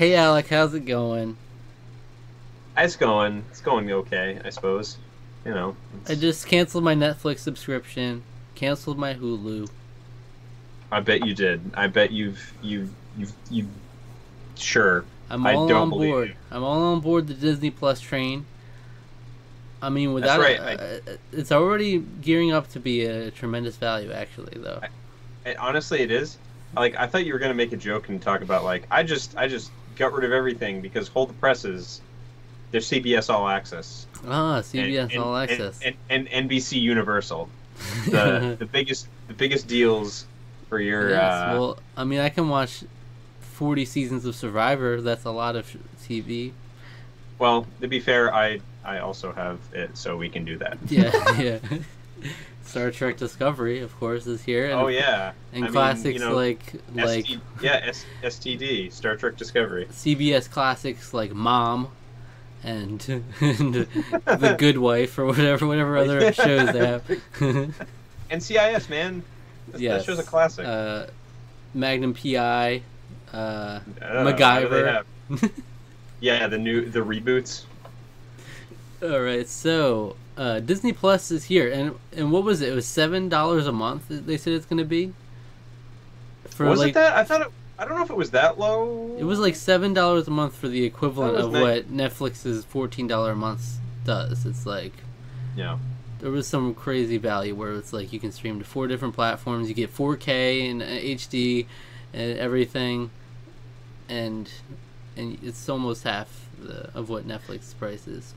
Hey Alec, how's it going? It's going. It's going okay, I suppose. You know. I just canceled my Netflix subscription, canceled my Hulu. I bet you did. I bet you've you've you've you. Sure. I'm I all don't on board. I'm all on board the Disney Plus train. I mean, without right, uh, it's already gearing up to be a tremendous value, actually. Though. It, honestly, it is. Like I thought you were gonna make a joke and talk about like I just I just got rid of everything because hold the presses. They're CBS All Access. ah, CBS and- All and- Access. And, and, NBC Universal. The the biggest the biggest deals for your yes. uh, well, I mean, I can watch forty seasons of Survivor. That's a lot of TV. Well, to be fair, I I also have it, so we can do that. Yeah, yeah. Star Trek Discovery, of course, is here. And, Oh yeah, And I mean, classics you know, like like ST, yeah S, STD Star Trek Discovery. CBS classics like Mom and, and The Good Wife or whatever whatever other shows they have. NCIS man, that, yes. that show's a classic. Uh, Magnum PI, uh, Uh, what do they MacGyver. yeah, the new the reboots. All right, so uh, Disney Plus is here, and and what was it? It was seven dollars a month. They said it's gonna be. For was like it that? I thought it. I don't know if it was that low. it was like seven dollars a month for the equivalent of nice. what Netflix's fourteen dollar a month does. It's like Yeah. there was some crazy value where it's like you can stream to four different platforms. You get 4K and uh, HD and everything, and and it's almost half the, of what Netflix price is.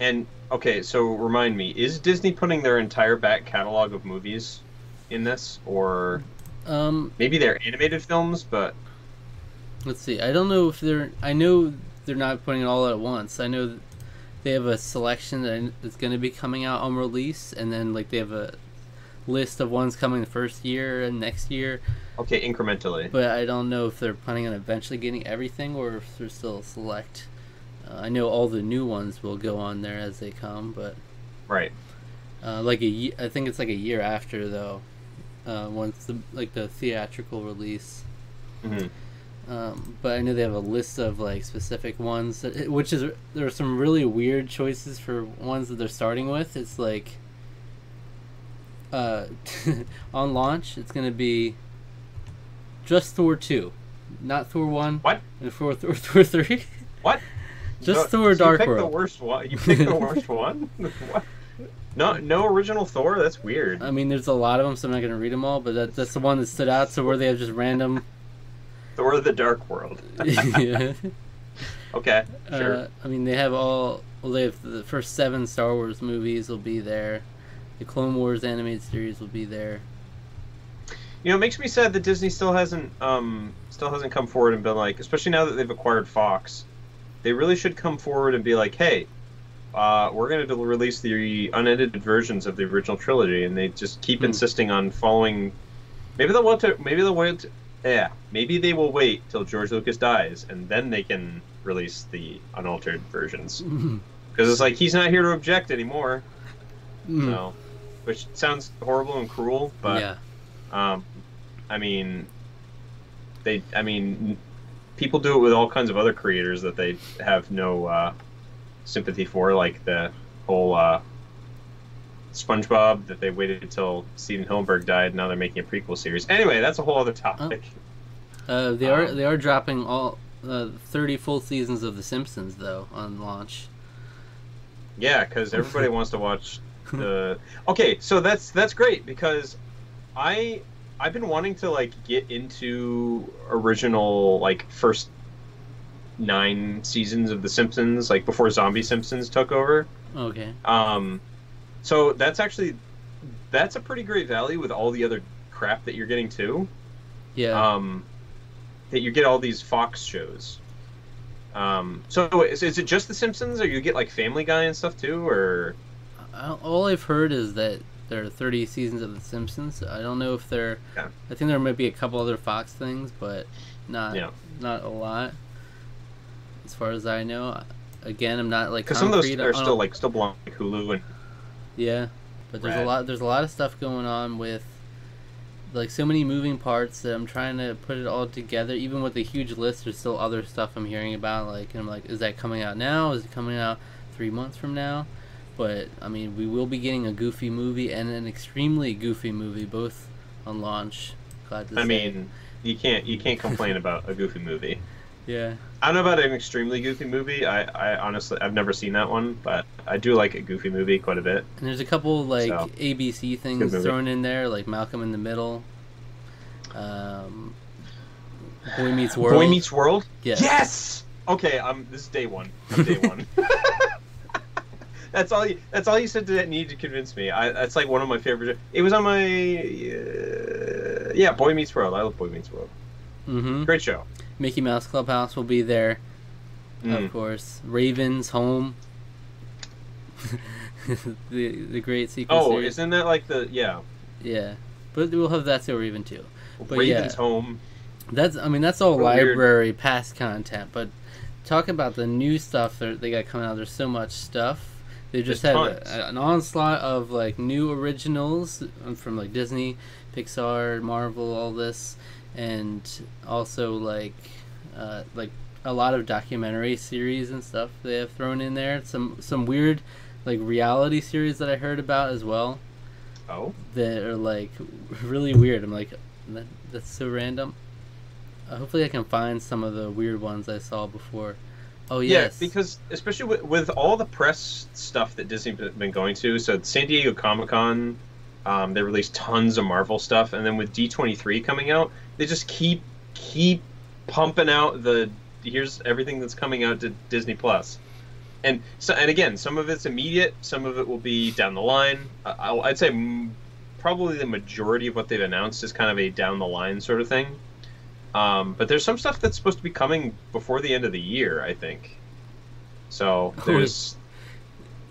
And okay, so remind me, is Disney putting their entire back catalog of movies in this, or Um, maybe they're animated films? But let's see. I don't know if they're. I know they're not putting it all at once. I know they have a selection that is going to be coming out on release, and then like they have a list of ones coming the first year and next year. okay, incrementally. But I don't know if they're planning on eventually getting everything or if they're still select. Uh, I know all the new ones will go on there as they come, but Right. uh, like a I think it's like a year after though. Uh, once the like the theatrical release. hmm Um, but I know they have a list of like specific ones, that, which is there are some really weird choices for ones that they're starting with. It's like uh, on launch, it's gonna be just Thor two, not Thor one. What? And Thor Thor, Thor three. What? Just No, Thor so Dark you picked World. the worst one. You picked the worst one. What? No, no original Thor. That's weird. I mean, there's a lot of them, so I'm not gonna read them all. But that, that's the one that stood out. So where they have just random. Thor: The Dark World. yeah. Okay, sure. Uh, I mean, they have all. Well, they have the first seven Star Wars movies will be there. The Clone Wars animated series will be there. You know, it makes me sad that Disney still hasn't um still hasn't come forward and been like, especially now that they've acquired Fox, they really should come forward and be like, hey, uh, we're going to release the unedited versions of the original trilogy, and they just keep Hmm. insisting on following. Maybe they'll want to. Maybe they'll wait. Yeah, maybe they will wait till George Lucas dies, and then they can release the unaltered versions. Mm. Because it's like he's not here to object anymore. Mm. So, which sounds horrible and cruel, but yeah. um, I mean, they. I mean, people do it with all kinds of other creators that they have no uh, sympathy for, like the whole uh, SpongeBob that they waited until Stephen Hillenburg died. Now they're making a prequel series. Anyway, that's a whole other topic. Uh, they are Um, they are dropping all uh, 30 full seasons of The Simpsons though on launch. Yeah, because everybody wants to watch the. Okay, so that's that's great because I I've been wanting to like get into original like first nine seasons of The Simpsons, like before Zombie Simpsons took over. Okay. Um, so that's actually that's a pretty great value with all the other crap that you're getting too. Yeah. Um, that you get all these Fox shows. Um, so is, is it just The Simpsons, or you get like Family Guy and stuff too, or? Uh, all I've heard is that there are 30 seasons of The Simpsons. I don't know if there. Yeah. I think there might be a couple other Fox things, but not Yeah. not a lot. As far as I know, again, I'm not like Because some of those are still like still belong to Hulu and Yeah, but there's a lot. There's a lot of stuff going on with like so many moving parts that I'm trying to put it all together. Even with a huge list, there's still other stuff I'm hearing about. Like, and I'm like, is that coming out now? Is it coming out three months from now? But I mean, we will be getting a Goofy movie and an extremely Goofy movie, both on launch. Glad to I say. mean, you can't you can't complain about a goofy movie. yeah, I don't know about an extremely goofy movie. I, I honestly I've never seen that one, but I do like a goofy movie quite a bit. and there's a couple like So, ABC things thrown in there, like Malcolm in the Middle, um, Boy Meets World. Boy Meets World. Yes. Yes. Okay. Um. This is day one. I'm day one. that's all. You, that's all you said that need to convince me. I. That's like one of my favorite. It was on my. Uh, yeah, Boy Meets World. I love Boy Meets World. Mm-hmm. Great show. Mickey Mouse Clubhouse will be there, Mm. of course. Ravens Home. the the great sequel Oh, series. isn't that like the yeah Yeah, but we'll have that to Raven too. But Raven's yeah. Home? That's I mean that's all What a weird- library past content, but talk about the new stuff that they got coming out. There's so much stuff. They just There's had a, an onslaught of like new originals from like Disney, Pixar, Marvel, all this, and also like uh, like a lot of documentary series and stuff they have thrown in there. Some some weird like reality series that I heard about as well Oh, that are like really weird. I'm like, that, that's so random. Uh, hopefully, I can find some of the weird ones I saw before. Oh yes, yeah, because especially with, with all the press stuff that Disney's been going to, so San Diego Comic Con, um, they released tons of Marvel stuff, and then with D twenty three coming out, they just keep keep pumping out the here's everything that's coming out to Disney Plus, and so and again, some of it's immediate, some of it will be down the line. I, I'd say m- probably the majority of what they've announced is kind of a down the line sort of thing. Um, but there's some stuff that's supposed to be coming before the end of the year, I think. So there's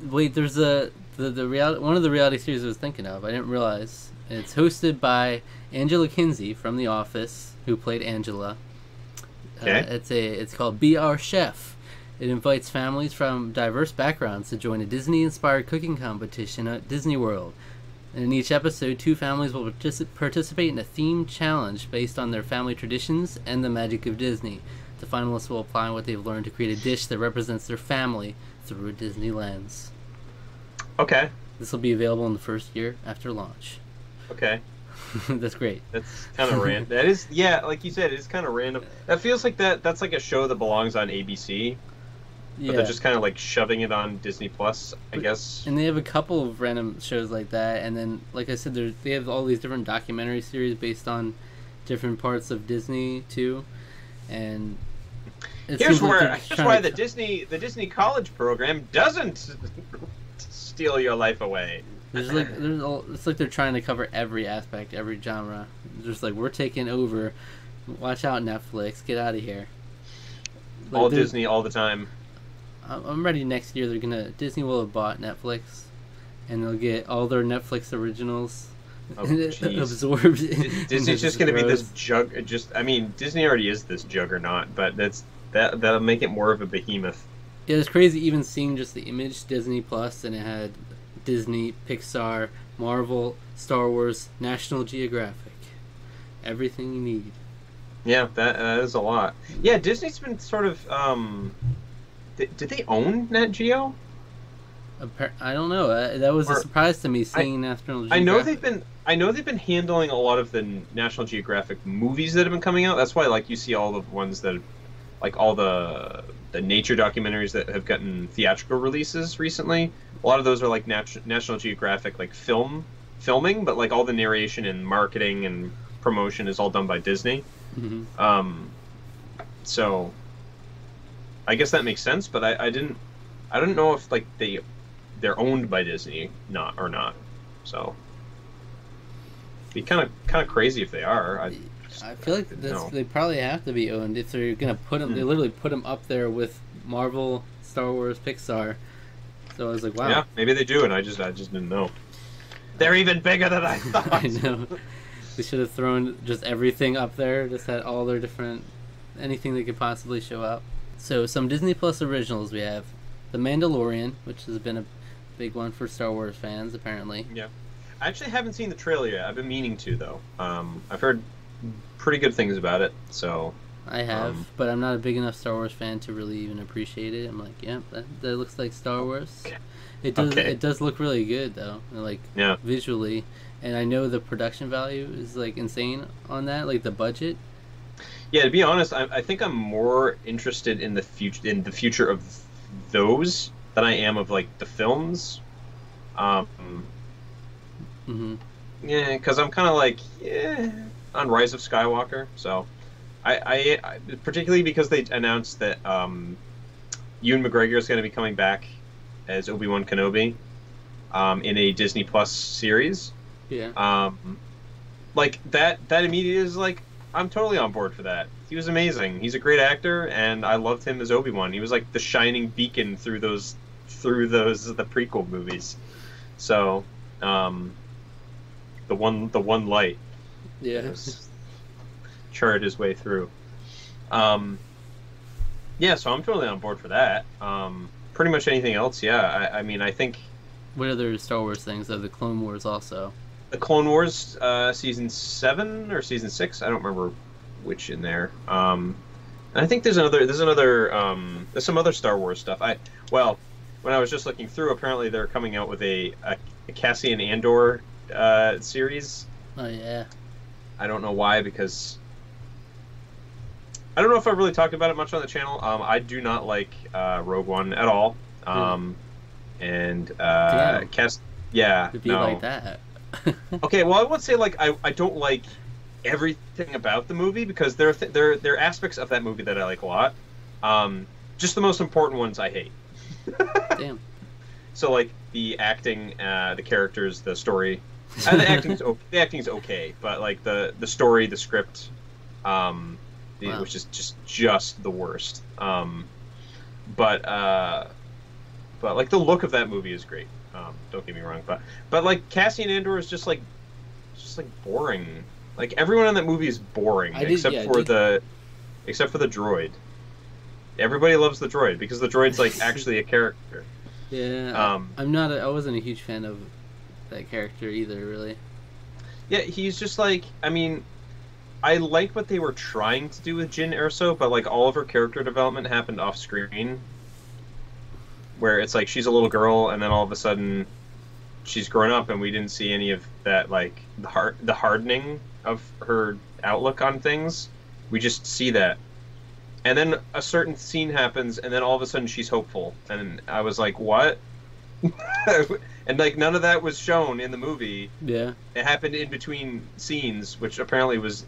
wait. There's a the the reality one of the reality series I was thinking of. I didn't realize it's hosted by Angela Kinsey from The Office, who played Angela. Okay. Uh, it's a it's called Be Our Chef. It invites families from diverse backgrounds to join a Disney-inspired cooking competition at Disney World. And in each episode, two families will partici- participate in a themed challenge based on their family traditions and the magic of Disney. The finalists will apply what they've learned to create a dish that represents their family through a Disney lens. okay. This will be available in the first year after launch. Okay, That's great. that's kind of random. That is, yeah, like you said, it's kind of random. That feels like that. That's like a show that belongs on ABC, but Yeah. they're just kind of like shoving it on Disney Plus, I But- guess. And they have a couple of random shows like that, and then, like I said, they they have all these different documentary series based on different parts of Disney too. And Here's seems like where here's why to- the Disney the Disney College program doesn't steal your life away. There's like there's all, it's like they're trying to cover every aspect, every genre. Just like we're taking over. Watch out, Netflix! Get out of here. Like, all Disney all the time. I'm ready. Next year, they're gonna Disney will have bought Netflix, and they'll get all their Netflix originals Oh, absorbed. Disney's just going to be this jug. Just I mean, Disney already is this juggernaut, but that's that that'll make it more of a behemoth. Yeah, it's crazy even seeing just the image Disney Plus, and it had Disney, Pixar, Marvel, Star Wars, National Geographic, everything you need. Yeah, that, that is a lot. Yeah, Disney's been sort of. um Did, did they own Nat Geo? I don't know. Uh, that was a surprise to me seeing National Geographic. I know they've been. I know they've been handling a lot of the National Geographic movies that have been coming out. That's why, like, you see all the ones that, like, all the the nature documentaries that have gotten theatrical releases recently. A lot of those are like Nat- National Geographic, like film filming, but like all the narration and marketing and promotion is all done by Disney. Mhm. Um, so I guess that makes sense, but I, I didn't I didn't know if like they they're owned by Disney not or not. So be kind of kind of crazy if they are. I, I feel like No. they probably have to be owned if they're gonna put them. They Hmm. literally put them up there with Marvel, Star Wars, Pixar. So I was like, wow. Yeah, maybe they do, and I just I just didn't know. They're even bigger than I thought. I know. They should have thrown just everything up there. Just had all their different anything they could possibly show up. So some Disney Plus originals we have, The Mandalorian, which has been a big one for Star Wars fans apparently. Yeah. I actually haven't seen the trailer yet. I've been meaning to though. Um, I've heard pretty good things about it. So I have, Um, but I'm not a big enough Star Wars fan to really even appreciate it. I'm like, yeah, that, that looks like Star Wars. Okay. It does. Okay. It does look really good though, like yeah, visually, and I know the production value is like insane on that, like the budget. Yeah. To be honest, I, I think I'm more interested in the future in the future of those than I am of like the films. Um, hmm yeah, because I'm kind of like yeah on Rise of Skywalker. So I, I, I particularly because they announced that um, Ewan McGregor is going to be coming back as Obi Wan Kenobi um, in a Disney Plus series. Yeah. Um, like that that immediately is like I'm totally on board for that. He was amazing. He's a great actor, and I loved him as Obi Wan. He was like the shining beacon through those through those the prequel movies. So, um, the one the one light Yeah. was charted his way through. Um, yeah, so I'm totally on board for that. Um, pretty much anything else, yeah. I, I mean, I think What other Star Wars things? Oh, the Clone Wars also. The Clone Wars uh, season seven or season six. I don't remember which in there. Um, and I think there's another. There's another. Um, there's some other Star Wars stuff. I well, when I was just looking through, apparently they're coming out with a, a, a Cassian Andor uh, series. Oh yeah. I don't know why because I don't know if I've really talked about it much on the channel. Um, I do not like uh, Rogue One at all. Um, and uh, Damn. Cass. Yeah, It'd be no. like that. Okay, well, I would say like I, I don't like everything about the movie because there are th- there there are aspects of that movie that I like a lot. Um, just the most important ones I hate. Damn. So like the acting, uh, the characters, the story. Uh, the acting's o- the acting's okay, but like the the story, the script, um, the, Wow. which is just just the worst. Um, but uh, but like the look of that movie is great. Um, don't get me wrong, but but like Cassian Andor is just like just like boring. Like everyone in that movie is boring did- except yeah, for the except for the droid. Everybody loves the droid because the droid's like actually a character. Yeah. Um, I'm not. A, I wasn't a huge fan of that character either. Really. Yeah, he's just like I mean, I like what they were trying to do with Jyn Erso, but like all of her character development happened off screen. Where it's like she's a little girl and then all of a sudden she's grown up and we didn't see any of that like the hard the hardening of her outlook on things. We just see that. And then a certain scene happens and then all of a sudden she's hopeful and I was like, "What?" and like none of that was shown in the movie Yeah. it happened in between scenes, which apparently was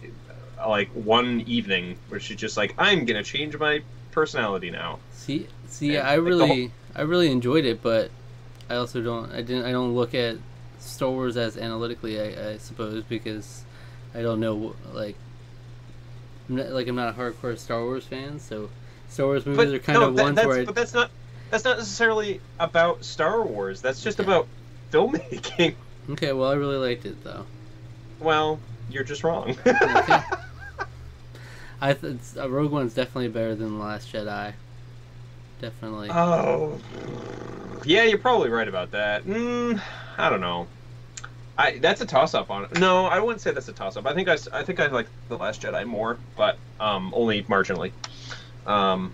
uh, like one evening where she's just like, "I'm gonna change my personality now." See, see, And, I really, I really enjoyed it, but I also don't, I didn't, I don't look at Star Wars as analytically, I, I suppose, because I don't know, like, I'm not, like I'm not a hardcore Star Wars fan, so Star Wars movies are kind no, of that- ones that's, where, I, but that's not that's not necessarily about Star Wars. That's just Yeah. about filmmaking. okay, well, I really liked it though. Well, you're just wrong. Okay. I th- uh, Rogue One's definitely better than the Last Jedi. Definitely. oh, yeah, you're probably right about that. Mm, I don't know. I that's a toss up on it. No, I wouldn't say that's a toss up. I think I, I think I like the Last Jedi more, but um, only marginally. Um,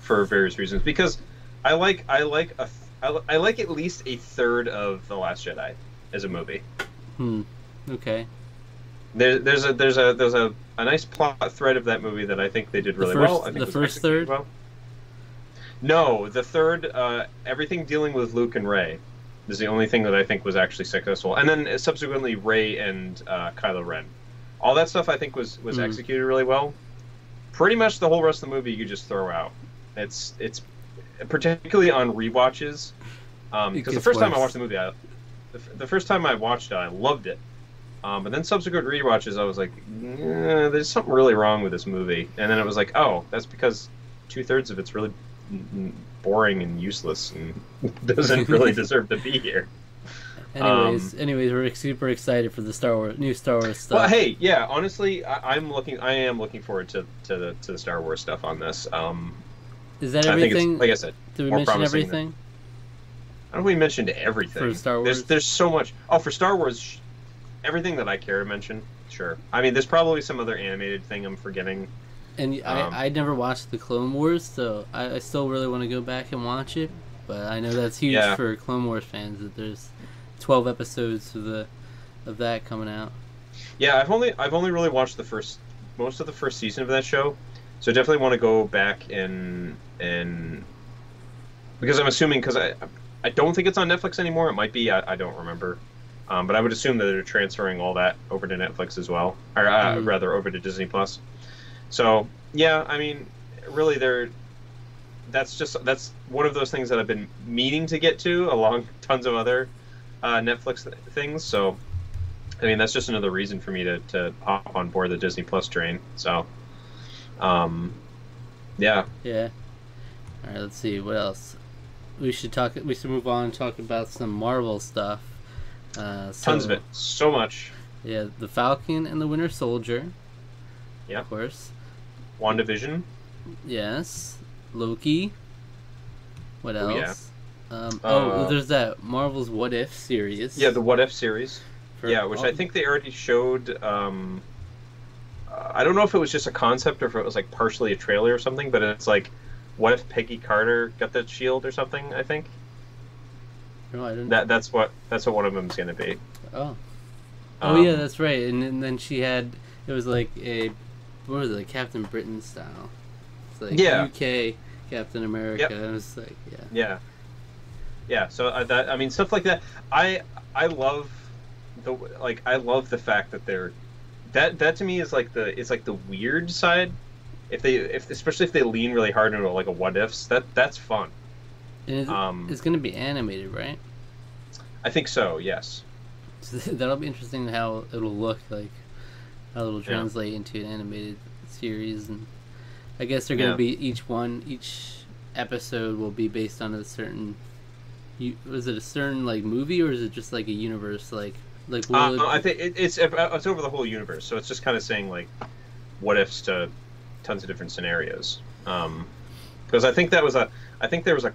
for various reasons, because I like I like a th- I, like at least a third of the Last Jedi as a movie. hmm. Okay. There, there's a there's a there's a, a nice plot thread of that movie that I think they did really first- well. I think the first third? Well. No, the third, uh, everything dealing with Luke and Rey is the only thing that I think was actually successful, and then subsequently Rey and uh, Kylo Ren. All that stuff I think was was Mhm. executed really well. Pretty much the whole rest of the movie you just throw out. It's it's particularly on rewatches because the gets first time I watched the movie, I, the, the first time I watched it, I loved it. Um, but then subsequent rewatches, I was like, "Eh, there's something really wrong with this movie. And then it was like, oh, that's because two thirds of it's really boring and useless and doesn't really deserve to be here. Anyways, anyways, we're super excited for the Star Wars new Star Wars stuff. Well, hey, yeah, honestly, I, I'm looking, I am looking forward to, to the to the Star Wars stuff on this. Um, Is that everything? it's like I said, Did we mention promising than- everything? I don't know we mentioned everything. For Star There's Wars? there's so much. Oh, for Star Wars, sh- everything that I care to mention. Sure. I mean, there's probably some other animated thing I'm forgetting. And Um, I I never watched the Clone Wars, so I, I still really want to go back and watch it. But I know that's huge Yeah. for Clone Wars fans that there's twelve episodes of the of that coming out. Yeah, I've only I've only really watched the first most of the first season of that show, so I definitely want to go back and and because I'm assuming because I I don't think it's on Netflix anymore. It might be. I, I don't remember. Um, but I would assume that they're transferring all that over to Netflix as well, or uh, Mhm. rather over to Disney Plus. So yeah, I mean, really, they're that's just that's one of those things that I've been meaning to get to, along tons of other uh, Netflix th- things. So I mean, that's just another reason for me to, to hop on board the Disney Plus train. So, um, yeah, Yeah. All right. Let's see what else. We should talk. We should move on and talk about some Marvel stuff. Uh, so, tons of it, so much. Yeah, the Falcon and the Winter Soldier. Yeah. Of course. WandaVision. Yes. Loki. What Oh, else? yeah. Um, oh, well, Uh, there's that Marvel's What If series. Yeah, the What If series. for- yeah, which I oh, think they already showed. Um, uh, I don't know if it was just a concept or if it was like partially a trailer or something, but it's like, what if Peggy Carter got the shield or something? I think No, I didn't. that that's what that's what one of them's gonna be. oh. Oh yeah, Um, that's right. And, and then she had it was like a what was it, Captain Britain style. It's like Yeah. UK Captain America. Yep. And it was like yeah. Yeah. Yeah. So uh, that I mean stuff like that. I I love the like I love the fact that they're that that to me is like the it's like the weird side. If they if especially if they lean really hard into like a what ifs that that's fun. Um, it's gonna be animated, right? I think so. Yes. So that'll be interesting how it'll look like, how it'll Yeah. translate into an animated series, and I guess they're gonna Yeah. be each one, each episode will be based on a certain. You, was it a certain like movie or is it just like a universe like like Uh, it- I think it, it's it's over the whole universe, so it's just kind of saying like what ifs to tons of different scenarios. Um, because I think that was a I think there was a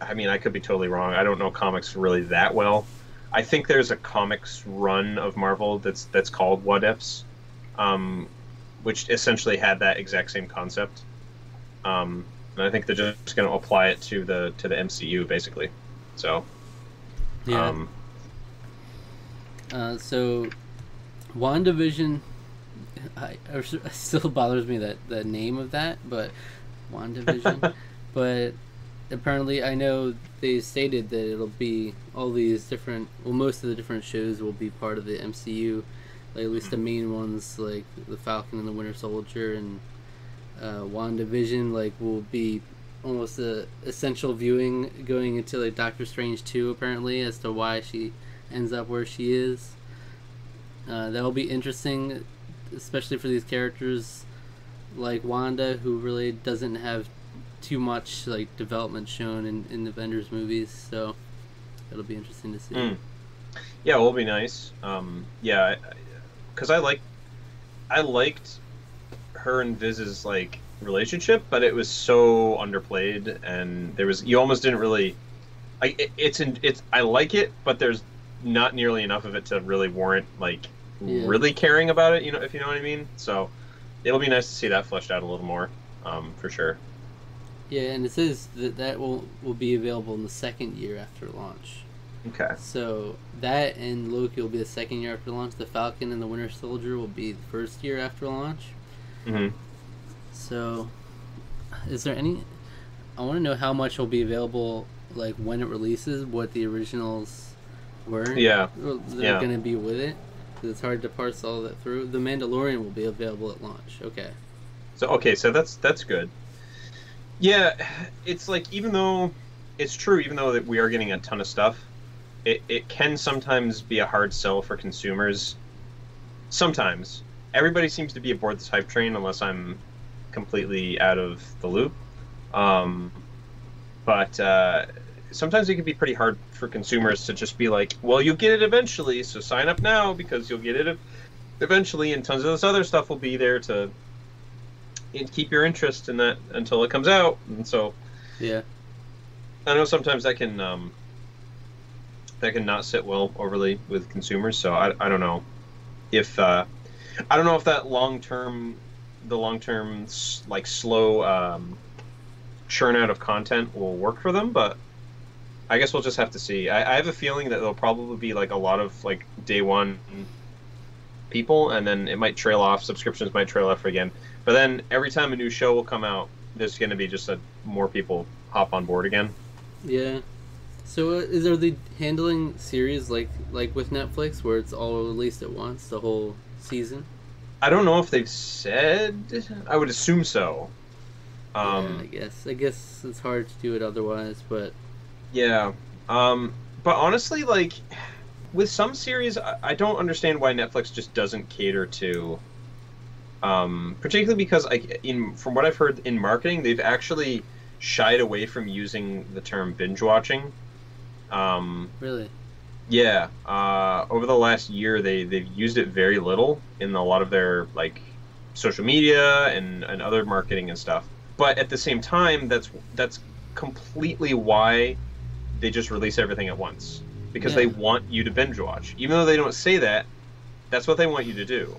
I mean I could be totally wrong. I don't know comics really that well. I think there's a comics run of Marvel that's that's called What Ifs, um, which essentially had that exact same concept. Um, and I think they're just going to apply it to the to the MCU basically. So yeah. um, Uh, so, WandaVision, I, it still bothers me that the name of that, but WandaVision. but apparently, I know they stated that it'll be all these different, well, most of the different shows will be part of the MCU. Like, at least the main ones, like the Falcon and the Winter Soldier and uh, WandaVision, like, will be almost a essential viewing going into like Doctor Strange 2 apparently as to why she ends up where she is. Uh, that'll be interesting, especially for these characters like Wanda, who really doesn't have too much like development shown in, in the Avengers movies. So it'll be interesting to see. Mm. Yeah, it will be nice. Um, yeah, because I like, I liked her and Viz's like relationship, but it was so underplayed, and there was you almost didn't really, like it, it's in it's I like it, but there's not nearly enough of it to really warrant like Yeah. really caring about it. You know, if you know what I mean. So it'll be nice to see that fleshed out a little more, um, for sure. Yeah, and it says that that will will be available in the second year after launch. Okay. So that and Loki will be the second year after launch. The Falcon and the Winter Soldier will be the first year after launch. hmm So, is there any? I want to know how much will be available, like when it releases, what the originals were. Yeah. They're Yeah. going to be with it. It's hard to parse all that through. The Mandalorian will be available at launch. Okay. So okay, so that's that's good. Yeah, it's like even though it's true, even though that we are getting a ton of stuff, it, it can sometimes be a hard sell for consumers. Sometimes everybody seems to be aboard this hype train, unless I'm completely out of the loop. Um, but uh, sometimes it can be pretty hard for consumers to just be like, "Well, you'll get it eventually, so sign up now because you'll get it eventually," and tons of this other stuff will be there to keep your interest in that until it comes out. And so Yeah. I know sometimes that can um, that can not sit well overly with consumers. So I, I don't know if uh, I don't know if that long term the long term like slow um, churn out of content will work for them, but I guess we'll just have to see. I, I have a feeling that there'll probably be like a lot of like day one people, and then it might trail off. Subscriptions might trail off again, but then every time a new show will come out, there's going to be just a more people hop on board again. Yeah. So uh, is are they handling series like like with Netflix where it's all released at once the whole season? I don't know if they've said. I would assume so. Um, yeah, I guess I guess it's hard to do it otherwise, but yeah. Um, but honestly, like with some series, I, I don't understand why Netflix just doesn't cater to. Um, particularly because, like, in from what I've heard in marketing, they've actually shied away from using the term binge watching. Um, really? Yeah. Uh, over the last year, they they've used it very little in a lot of their like social media and, and other marketing and stuff. But at the same time, that's that's completely why they just release everything at once because yeah. they want you to binge watch. Even though they don't say that, that's what they want you to do.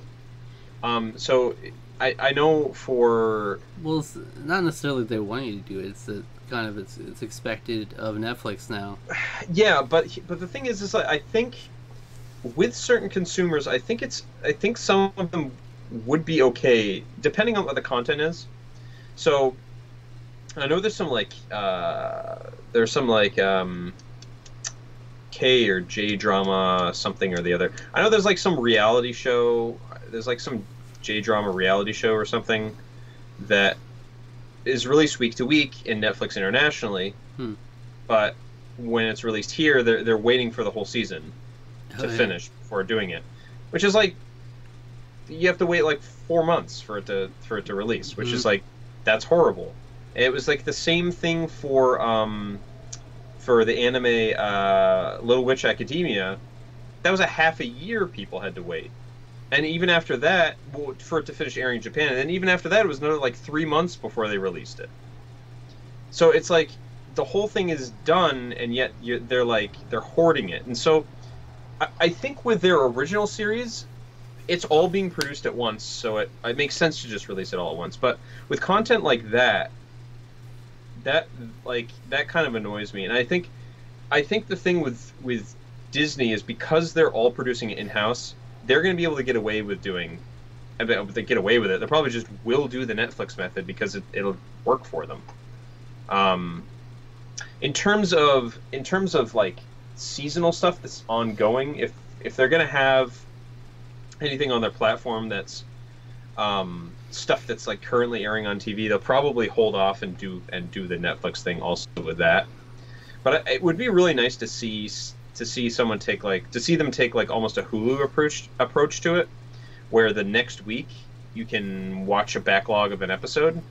Um, so I, I know for well, it's not necessarily they want you to do it. It's that kind of it's it's expected of Netflix now. Yeah, but but the thing is, is like, I think with certain consumers, I think it's I think some of them would be okay depending on what the content is. So I know there's some like uh, there's some like um, K or J drama something or the other. I know there's like some reality show. There's like some J drama reality show or something that is released week to week in Netflix internationally, hmm. but when it's released here, they're they're waiting for the whole season to oh, yeah. finish before doing it, which is like you have to wait like four months for it to for it to release, which mm-hmm. is like that's horrible. It was like the same thing for um, for the anime uh, Little Witch Academia. That was a half a year people had to wait and even after that, for it to finish airing in Japan, and even after that, it was another like three months before they released it. So it's like the whole thing is done, and yet they're like they're hoarding it. And so I, I think with their original series, it's all being produced at once, so it it makes sense to just release it all at once. But with content like that, that like that kind of annoys me, and I think I think the thing with with Disney is because they're all producing it in house they're going to be able to get away with doing. They get away with it, they probably just will do the Netflix method because it, it'll work for them. Um, in terms of in terms of like seasonal stuff that's ongoing, if if they're going to have anything on their platform that's um, stuff that's like currently airing on TV, they'll probably hold off and do and do the Netflix thing also with that. But it would be really nice to see to see someone take like to see them take like almost a Hulu approach approach to it, where the next week you can watch a backlog of an episode,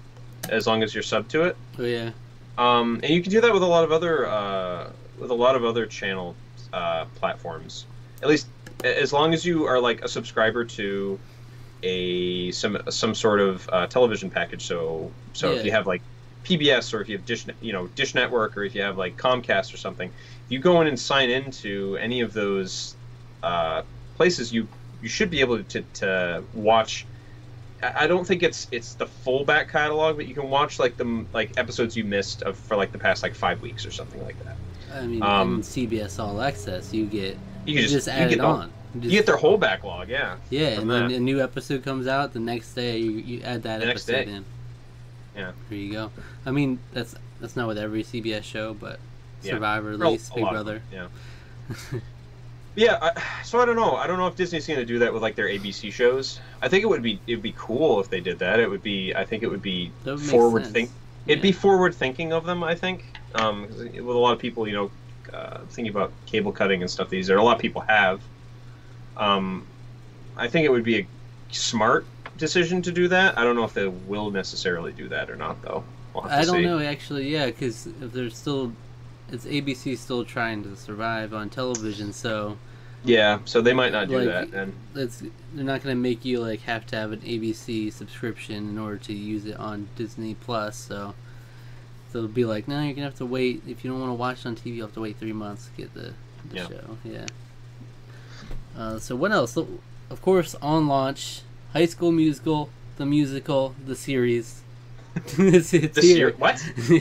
as long as you're sub to it. Oh yeah. Um, and you can do that with a lot of other uh, with a lot of other channel uh, platforms. At least as long as you are like a subscriber to a some some sort of uh, television package. So so yeah. if you have like PBS or if you have Dish you know Dish Network or if you have like Comcast or something, you go in and sign into any of those uh, places, you you should be able to, to watch. I don't think it's it's the full back catalog, but you can watch like the like episodes you missed of for like the past like five weeks or something like that. I mean, um, CBS All Access, you get you, you just, just add it on. You, get their whole backlog, yeah. Yeah, and then a new episode comes out the next day. You, you add that the episode in. Yeah. There you go. I mean, that's that's not with every CBS show, but Survivor, at least Big Brother. Yeah. yeah. I, so I don't know. I don't know if Disney's going to do that with like their ABC shows. I think it would be it'd be cool if they did that. It would be. I think it would be would forward think. It'd be forward thinking of them. I think. Um, with a lot of people, you know, uh, thinking about cable cutting and stuff. These are a lot of people have. Um, I think it would be a smart decision to do that. I don't know if they will necessarily do that or not, though. We'll I don't see. know actually. Yeah, because if they're still it's ABC still trying to survive on television, so yeah, so they might not do like, that. Then it's they're not going to make you like have to have an ABC subscription in order to use it on Disney Plus. So they'll be like, no, you're gonna have to wait if you don't want to watch it on TV. You have to wait three months to get the the Yeah. show. Yeah. Uh, so what else? So, Of course, on launch, High School Musical, the musical, the series. it's, it's The here. series? What?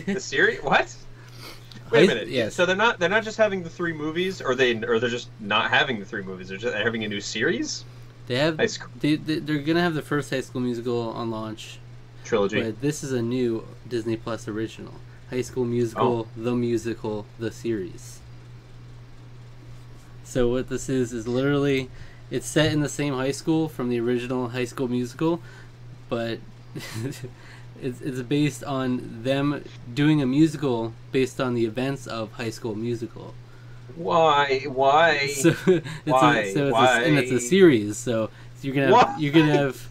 The series? What? Wait a minute. yes. So they're not they're not just having the three movies, or they or they're just not having the three movies. They're just having a new series. They have. High school They, they, they're gonna have the first High School Musical on launch, trilogy. but this is a new Disney Plus original. High School Musical, Oh. the musical, the series. So what this is is literally, it's set in the same high school from the original High School Musical, but it's it's based on them doing a musical based on the events of High School Musical. Why? Why? So it's Why? a, so it's Why? A, and it's a series. So you're gonna have, Why? you're gonna have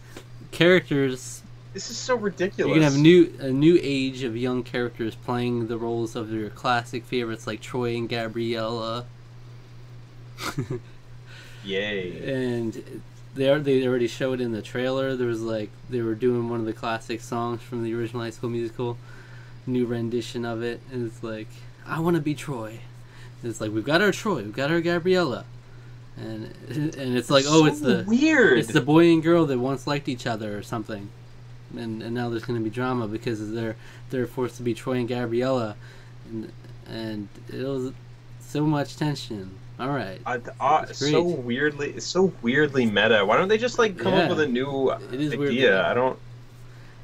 characters. this is so ridiculous. You're gonna have new a new age of young characters playing the roles of your classic favorites like Troy and Gabriella. Yay! and they are, they already showed in the trailer. There was like they were doing one of the classic songs from the original High School Musical, new rendition of it, and it's like I want to be Troy. And it's like we've got our Troy, we've got our Gabriella, and and it's like oh it's the weird. it's the boy and girl that once liked each other or something, and and now there's going to be drama because they're they're forced to be Troy and Gabriella, and and it was so much tension. All right. Uh, uh, so weirdly, it's so weirdly meta. Why don't they just like come Yeah. up with a new It is idea? I don't.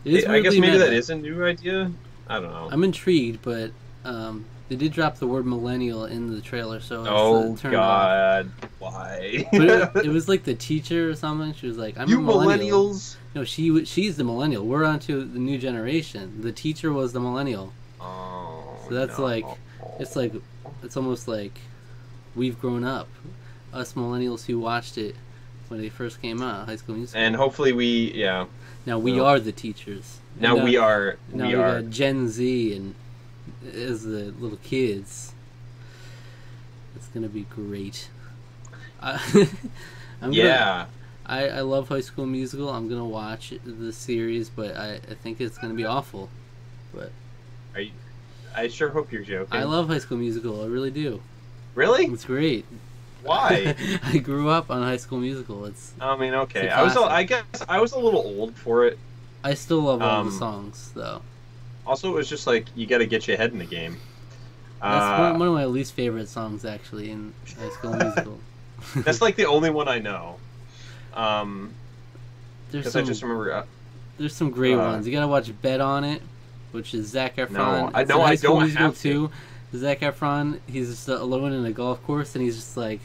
It is I guess maybe meta. that is a new idea. I don't know. I'm intrigued, but um, they did drop the word millennial in the trailer, so uh, oh turned off. God! Why? But it, it was like the teacher or something. She was like, "I'm you a millennial." millennials. No, she she's the millennial. We're on to the new generation. The teacher was the millennial. Oh. So that's no. like- It's like it's almost like we've grown up, us millennials who watched it when they first came out, High School Musical. And hopefully we, yeah. now we well, are the teachers. Now uh, we are. Now we we are. Gen Z and as the little kids. It's gonna be great. I, I'm Gonna, Yeah. I, I love High School Musical. I'm gonna watch the series, but I, I think it's gonna be awful. But I sure hope you're joking. I love High School Musical. I really do. Really? It's great. Why? I grew up on High School Musical. It's I mean, okay. I was. A. I guess I was a little old for it. I still love all the Um, songs though. Also, it was just like you got to get your head in the game. That's Uh, one, one of my least favorite songs actually in High School Musical. that's like the only one I know. Um, there's because some I just remember. Uh, there's some great uh, ones. You gotta watch Bet on It, which is Zac Efron. I It's know I don't Musical have to. too. Zac Efron, he's just alone in a golf course and he's just like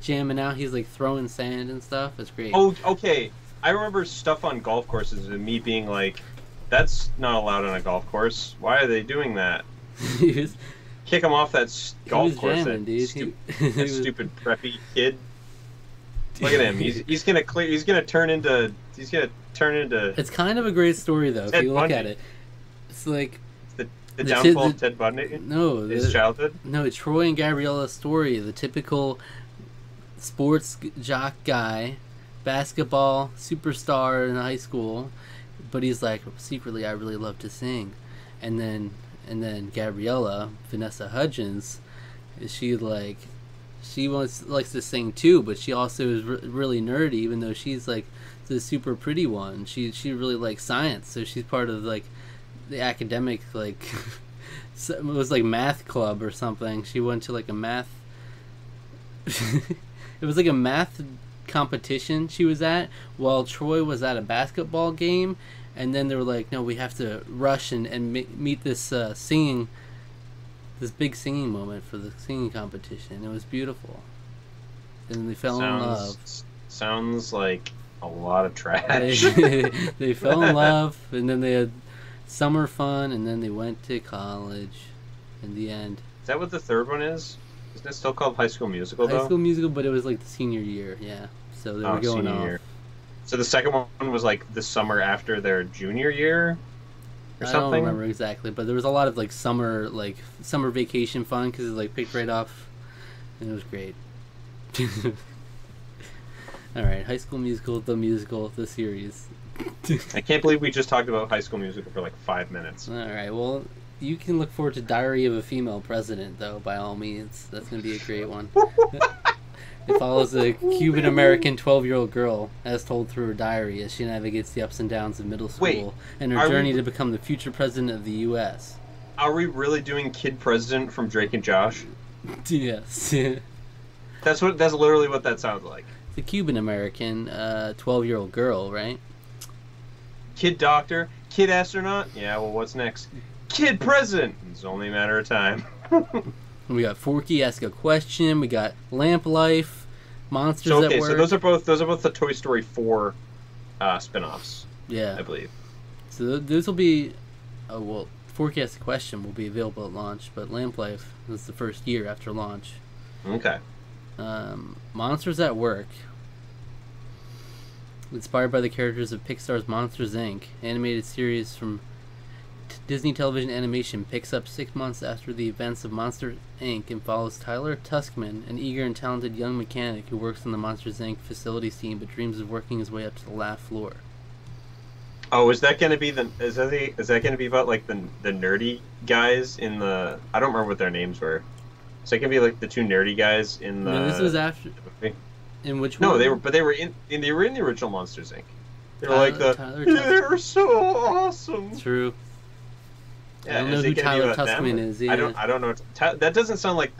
jamming out. He's like throwing sand and stuff. It's great. oh, okay. I remember stuff on golf courses and me being like, "That's not allowed on a golf course. Why are they doing that? was, Kick him off that golf course." jamming, that stu- He, that was- stupid preppy kid. Look at him. He's, he's gonna clear. He's gonna turn into. He's gonna turn into It's kind of a great story though. If you look Bundy. at it, it's like the the downfall ti- of Ted Bundy. no, His the, childhood. No, Troy and Gabriella's story, the typical sports jock guy, basketball superstar in high school, but he's like secretly I really love to sing. And then and then Gabriella, Vanessa Hudgens, is she like she wants likes to sing too, but she also is re- really nerdy even though she's like the super pretty one. She she really likes science, so she's part of like the academic like it was like math club or something. She went to like a math. it was like a math competition she was at while Troy was at a basketball game, and then they were like, "No, we have to rush and and meet this uh, singing, this big singing moment for the singing competition." It was beautiful. And they fell in love. Sounds sounds like a lot of They, trash. they fell in love, and then they had summer fun, and then they went to college. In the end. Is that what the third one is? Isn't it still called High School Musical though? High School Musical, but it was like the senior year, yeah. So they Oh, were going senior off. year. So the second one was like the summer after their junior year, or something? I something. don't remember exactly, but there was a lot of like summer, like summer vacation fun because it like picked right off, and it was great. All right, High School Musical, the musical, the series. I can't believe we just talked about High School Musical for like five minutes. All right, well, you can look forward to Diary of a Female President, though. By all means, that's going to be a great one. it follows a Cuban American 12 year old girl, as told through her diary, as she navigates the ups and downs of middle school Wait, and her journey we- to become the future president of the U.S. Are we really doing Kid President from Drake and Josh? yes. That's what. That's literally what that sounds like. The Cuban American uh, 12 year old girl, right? Kid Doctor, Kid Astronaut. Yeah. Well, what's next? Kid President. It's only a matter of time. We got Forky Ask a Question. We got Lamp Life, Monsters So at okay, Work. so those are both those are both the Toy Story four uh, spin-offs, yeah. I believe. So th- those will be, oh well, Forky Ask Question will be available at launch, but Lamp Life is the first year after launch. Okay. Um, Monsters at Work, inspired by the characters of Pixar's Monsters Inc., animated series from t- Disney Television Animation, picks up six months after the events of Monsters Inc. and follows Tylor Tuskmon, an eager and talented young mechanic who works on the Monsters Inc. facilities team but dreams of working his way up to the lab floor. Oh, is that going to be the? Is that the? Is that to be about like the the nerdy guys in the? I don't remember what their names were. Is that to be like the two nerdy guys in the? no, this was after. movie? In which No, one? they were, but they were in, in they were in the original Monsters Inc. They were Tyler- like the. Tyler They're so awesome. True. Yeah, don't know who Tyler? Tuskmon is, I don't. I don't know. Ty- that doesn't sound like.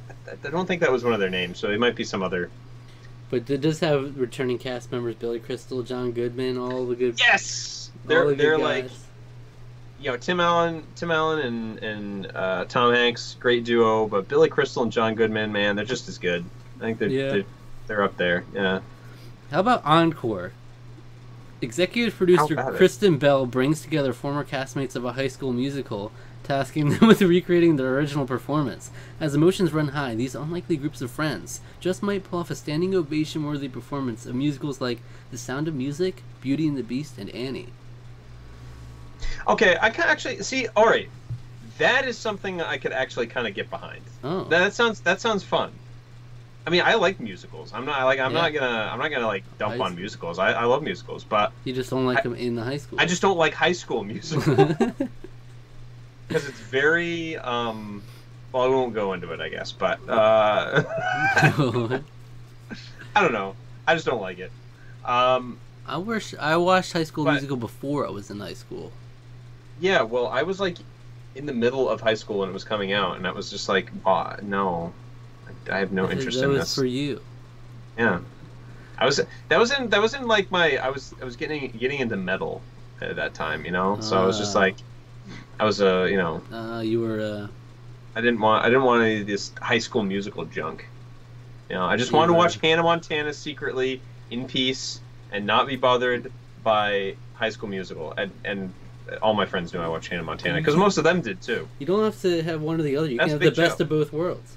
I don't think that was one of their names. So it might be some other. But it does have returning cast members: Billy Crystal, John Goodman, all the good. Yes. They're the they're like you know Tim Allen, Tim Allen and and uh, Tom Hanks, great duo. But Billy Crystal and John Goodman, man, they're just as good. I think they're Yeah. they're, they're up there. Yeah. How about Encore? Executive producer about it? Kristen Bell brings together former castmates of a high school musical, tasking them with recreating their original performance. As emotions run high, these unlikely groups of friends just might pull off a standing ovation worthy performance of musicals like The Sound of Music, Beauty and the Beast, and Annie. Okay, I can actually see. All right, that is something I could actually kind of get behind. Oh. That sounds that sounds fun. I mean, I like musicals. I'm not like I'm Yeah. not gonna I'm not gonna like dump I- on musicals. I, I love musicals, but You just don't like I- them in the high school. I just don't like high school musicals because it's very um. Well, I won't go into it, I guess, but uh, I don't know. I just don't like it. Um, I wish I watched High School But- Musical before I was in high school. yeah, well, I was like in the middle of high school when it was coming out, and I was just like, oh, no, I, I have no interest that in was this. for you. Yeah, I was that was in that was in like my I was I was getting getting into metal at that time, you know. So I was just Ah. like, I was a uh, you know Uh, you were uh, I didn't want I didn't want any of this high school musical junk. You know, I just wanted to watch Hannah Montana secretly in peace and not be bothered by High School Musical. And and all my friends knew I watched Hannah Montana because most of them did too. You don't have to have one or the other. You That's can have the best of both worlds.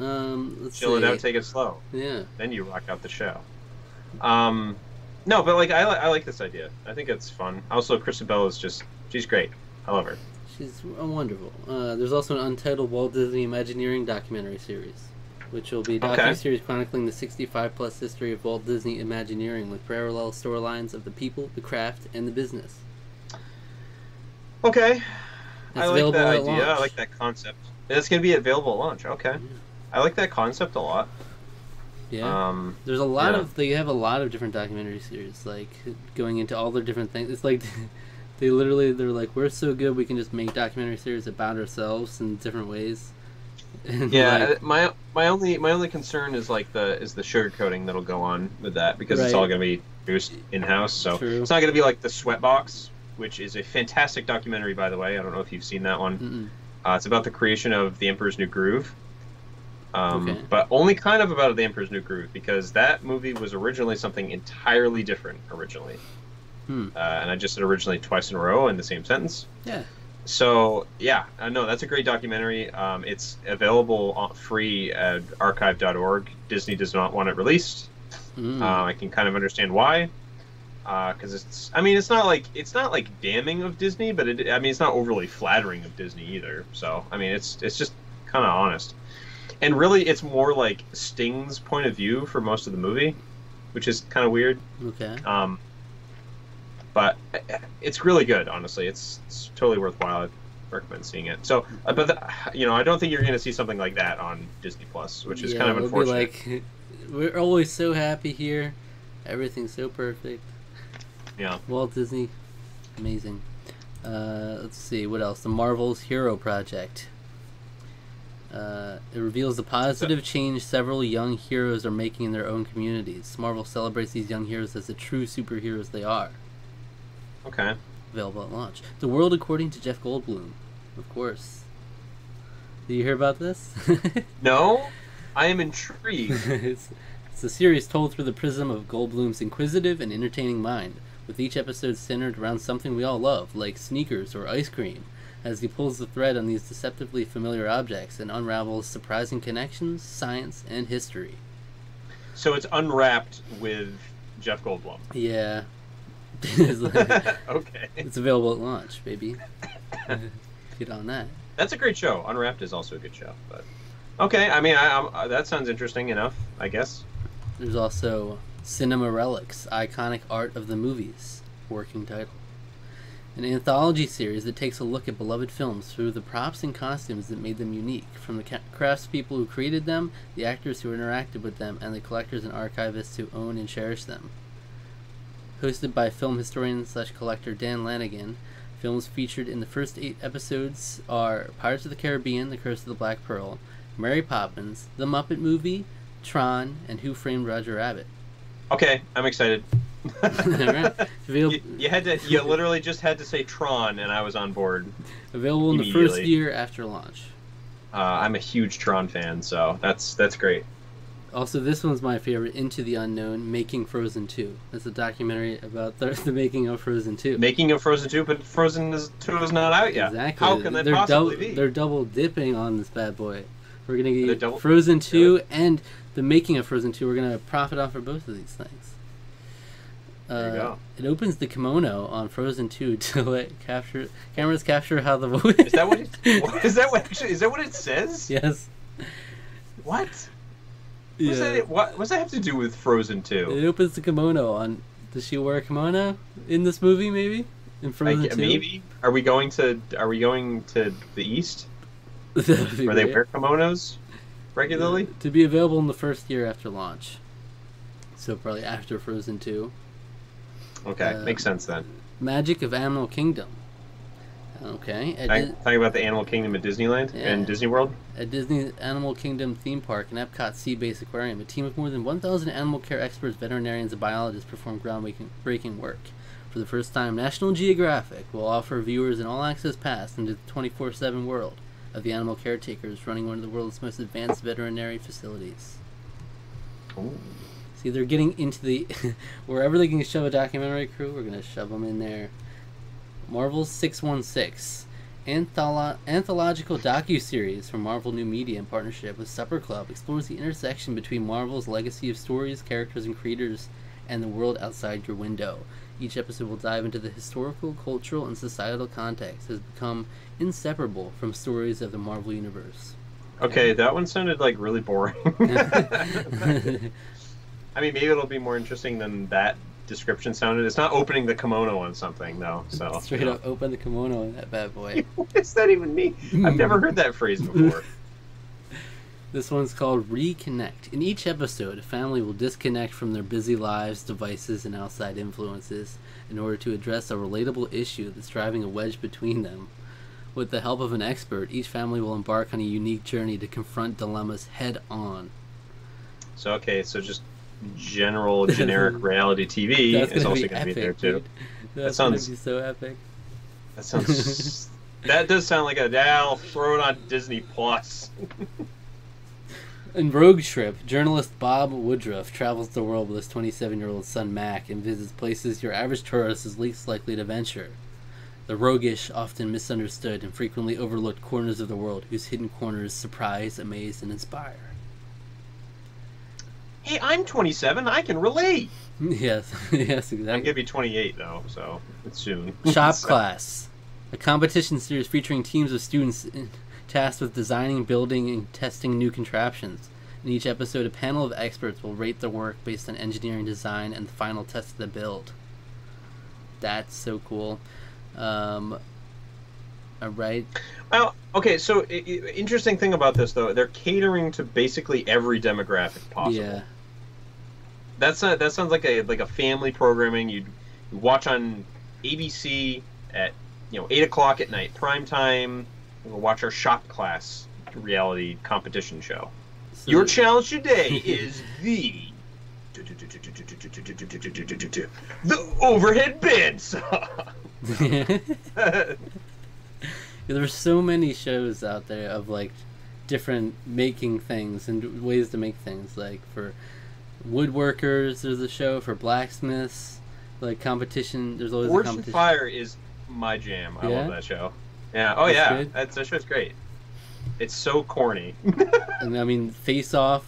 Um, let's Chill it out, take it slow. yeah, Then you rock out the show. Um, no, but like I, I like this idea. I think it's fun. Also, Kristen Bell is just she's great. I love her. she's wonderful. Uh, there's also an untitled Walt Disney Imagineering documentary series, which will be a Okay. docu-series chronicling the 65 plus history of Walt Disney Imagineering with parallel storylines of the people, the craft, and the business. Okay, It's I like that idea. I like that concept. It's gonna be available at launch. Okay, I like that concept a lot. Yeah. Um, There's a lot Yeah. of they have a lot of different documentary series, like going into all the different things. It's like they literally they're like we're so good we can just make documentary series about ourselves in different ways. And Yeah, like, uh, my my only my only concern is like the is the sugar coating that'll go on with that because it's all going to be produced in house. So True. it's not going to be like the Sweatbox, which is a fantastic documentary by the way. I don't know if you've seen that one. Uh, it's about the creation of the Emperor's New Groove. Um, Okay. But only kind of about the Emperor's New Groove because that movie was originally something entirely different originally. Hmm. Uh, and I just said originally twice in a row in the same sentence. yeah, So yeah, I know that's a great documentary. Um, it's available free at archive.org. Disney does not want it released. Mm. Uh, I can kind of understand why, because it's. I mean, it's not like it's not like damning of Disney, but it. I mean, it's not overly flattering of Disney either. So I mean, it's it's just kind of honest, and really, it's more like Sting's point of view for most of the movie, which is kind of weird. okay. Um, but it's really good, honestly. It's, it's totally worthwhile. I recommend seeing it. So, uh, but the, you know, I don't think you're going to see something like that on Disney Plus, which is yeah, kind of unfortunate. Be like, we're always so happy here. Everything's so perfect. Yeah. Walt Disney, amazing. Uh, let's see what else. The Marvel's Hero Project. Uh, it reveals the positive change several young heroes are making in their own communities. Marvel celebrates these young heroes as the true superheroes they are. Okay. Available at launch. The World According to Jeff Goldblum, of course. Did you hear about this? No, I am intrigued. it's, it's a series told through the prism of Goldblum's inquisitive and entertaining mind, with each episode centered around something we all love, like sneakers or ice cream, as he pulls the thread on these deceptively familiar objects and unravels surprising connections, science, and history. so it's unwrapped with Jeff Goldblum. Yeah. okay. it's available at launch, baby. Get on that. That's a great show. Unwrapped is also a good show, but okay. I mean, I, I'm, uh, that sounds interesting enough, I guess. There's also Cinema Relics, Iconic Art of the Movies, working title. An anthology series that takes a look at beloved films through the props and costumes that made them unique, from the craftspeople who created them, the actors who interacted with them, and the collectors and archivists who own and cherish them. Hosted by film historian slash collector Dan Lanigan, films featured in the first eight episodes are Pirates of the Caribbean, The Curse of the Black Pearl, Mary Poppins, The Muppet Movie, Tron, and Who Framed Roger Rabbit. Okay, I'm excited. You, you had to. You literally just had to say Tron, and I was on board. Available in the first year after launch. Uh, I'm a huge Tron fan, so that's that's great. Also, this one's my favorite Into the Unknown Making Frozen 2. It's a documentary about the, the making of Frozen 2. Making of Frozen 2, but Frozen is, 2 is not out yet. Exactly. How can that they're possibly be? They're double dipping on this bad boy. We're to get Frozen 2 and the making of Frozen 2. We're going to profit off of both of these things. Uh. It opens the kimono on Frozen 2 to let capture cameras capture how the voice. Is that what? It, what- is that what? Actually, is that what it says? yes. What? Yeah. What's that, what? What's that have to do with Frozen 2? It opens the kimono on. Does she wear a kimono in this movie? Maybe in Frozen ge- 2? maybe. Are we going to? Are we going to the east, where they wear kimonos regularly? to be available in the first year after launch. So probably after Frozen 2. Okay, Uh, makes sense then. Magic of Animal Kingdom. Okay. Di- talking about the Animal Kingdom at Disneyland Yeah. and Disney World. at Disney Animal Kingdom theme park and Epcot Sea Base Aquarium, a team of more than 1,000 animal care experts, veterinarians, and biologists perform groundbreaking breaking work. For the first time, National Geographic will offer viewers an all-access pass into the 24/7 world of the animal caretakers running one of the world's most advanced veterinary facilities. Ooh. See, they're getting into the wherever they can shove a documentary crew, we're gonna shove them in there. Marvel's Six One Six, antholo- anthological docu series from Marvel New Media in partnership with Supper Club, explores the intersection between Marvel's legacy of stories, characters, and creators, and the world outside your window. Each episode will dive into the historical, cultural, and societal context that has become inseparable from stories of the Marvel universe. Okay, that one sounded like really boring. I mean, maybe it'll be more interesting than that description sounded. It's not opening the kimono on something, though. So know. up, open the kimono in that bad boy. what does that even mean? I've never heard that phrase before. This one's called Reconnect. In each episode, a family will disconnect from their busy lives, devices, and outside influences in order to address a relatable issue that's driving a wedge between them. With the help of an expert, each family will embark on a unique journey to confront dilemmas head on. So okay, so just general generic reality TV is also going to be there too. That's sounds- so epic. That sounds. that does sound like a. I'll throw it on Disney Plus. In Rogue Trip, journalist Bob Woodruff travels the world with his 27 year old son Mac and visits places your average tourist is least likely to venture. The roguish, often misunderstood, and frequently overlooked corners of the world whose hidden corners surprise, amaze, and inspire. Hey, I'm 27. I can relate. yes, yes, exactly. I'm exactly. gonna be 28 though, so it's soon. Shop So- Class, a competition series featuring teams of students in- tasked with designing, building, and testing new contraptions. In each episode, a panel of experts will rate their work based on engineering design and the final test of the build. That's so cool. Um, Uh, right? Well, okay. So interesting thing about this though, they're catering to basically every demographic possible. Yeah. That's a, that sounds like a like a family programming you'd you watch on ABC at you know eight o'clock at night, prime time. We'll watch our shop class reality competition show. So- Your challenge today is the the overhead bed saw. There's so many shows out there of like different making things and ways to make things. Like for woodworkers, there's a show for blacksmiths. Like competition, there's always a Forged in competition. Fire is my jam. I Yeah? love that show. Yeah. Oh That's yeah. good. That's that show's great. It's so corny. And I mean, Face Off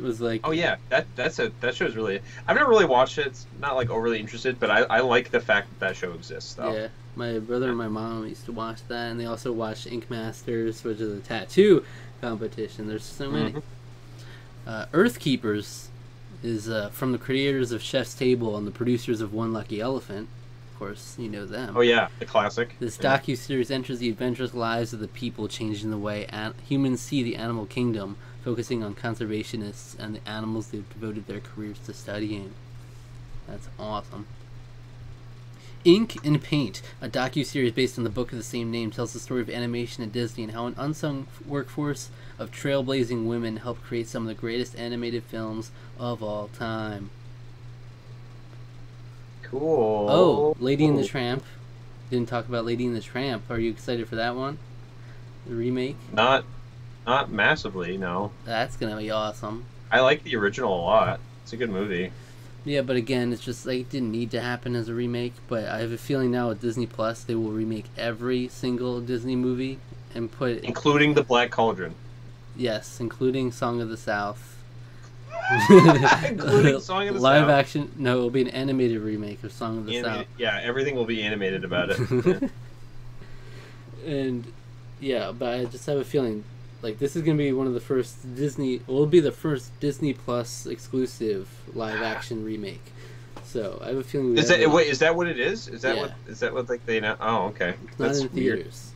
was like. Oh yeah, that that's a that show's really. I've never really watched it. It's not like overly interested, but I, I like the fact that that show exists. Though. Yeah, my brother and my mom used to watch that, and they also watched Ink Masters, which is a tattoo competition. There's so many. Mhm. Uh, Earthkeepers is uh, from the creators of Chef's Table and the producers of One Lucky Elephant. Of course, you know them. Oh yeah, the classic. This Yeah. docu series enters the adventurous lives of the people, changing the way an- humans see the animal kingdom, focusing on conservationists and the animals they've devoted their careers to studying. That's awesome. Ink and Paint, a docu series based on the book of the same name, tells the story of animation at Disney and how an unsung workforce of trailblazing women helped create some of the greatest animated films of all time. Oh, cool. Oh, Lady and the Tramp. Didn't talk about Lady and the Tramp. Are you excited for that one? The remake? Not, not massively. No, That's gonna be awesome. I like the original a lot. It's a good movie. Yeah, but again, it's just like it didn't need to happen as a remake. But I have a feeling now with Disney Plus, they will remake every single Disney movie and put including the Black Cauldron. yes, including Song of the South. Including Song of the Live South. action? No, it'll be an animated remake of Song of the Animated- yeah, everything will be animated about it. Yeah. And yeah, but I just have a feeling like this is gonna be one of the first Disney. Well, it'll be the first Disney Plus exclusive live action remake. So I have a feeling. we Is that wait? Is that what it is? Is that Yeah. what? Is that what like they know? Oh, okay. It's not That's in weird. theaters.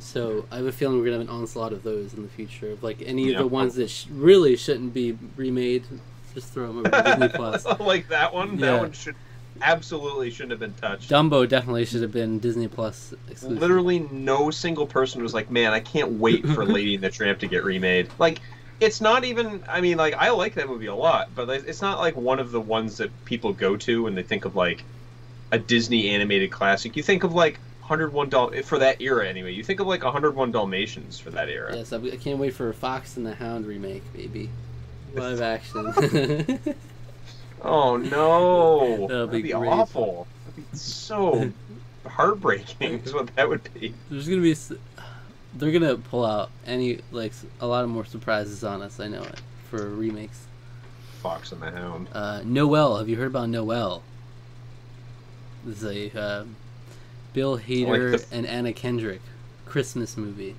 So I have a feeling we're gonna have an onslaught of those in the future. Of like any of the ones that sh- really shouldn't be remade, just throw them over to Disney Plus. like that one. Yeah. That one should absolutely shouldn't have been touched. Dumbo definitely should have been Disney Plus exclusive. Literally, no single person was like, "Man, I can't wait for Lady and the Tramp to get remade." Like, it's not even. I mean, like, I like that movie a lot, but it's not like one of the ones that people go to when they think of like a Disney animated classic. You think of like 101 Dal for that era anyway. You think of like 101 Dalmatians for that era. Yes, I, can't wait for a Fox and the Hound remake, baby. Live action. Oh no, That'll that'd be be, great. awful. That'd be so heartbreaking. Is what that would be. There's gonna be. They're gonna pull out any like a lot of more surprises on us. I know it for remakes. Fox and the Hound. Uh, Noelle. Have you heard about Noelle? This is a uh, Bill Hader the and Anna Kendrick Christmas movie.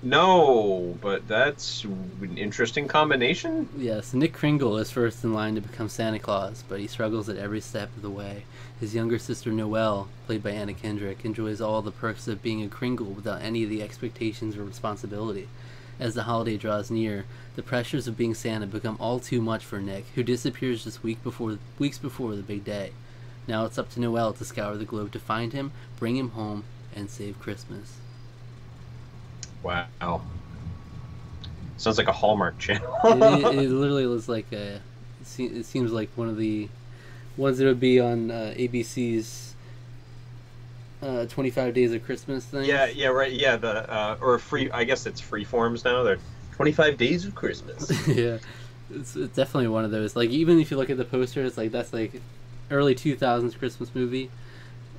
No, but that's an interesting combination. Yes, Nick Kringle is first in line to become Santa Claus, but he struggles at every step of the way. His younger sister Noelle, played by Anna Kendrick, enjoys all the perks of being a Kringle without any of the expectations or responsibility. As the holiday draws near, the pressures of being Santa become all too much for Nick, who disappears just week before weeks before the big day. Now it's up to Noelle to scour the globe to find him, bring him home, and save Christmas. Wow. Sounds like a Hallmark channel. it, it, it literally looks like a. It, it seems like one of the ones that would be on uh, ABC's uh, 25 Days of Christmas thing. yeah, yeah, right. Yeah, the uh, or free. I guess it's free forms now. They're 25 Days of Christmas. yeah. It's, it's definitely one of those. Like, even if you look at the poster, it's like that's like early 2000s Christmas movie.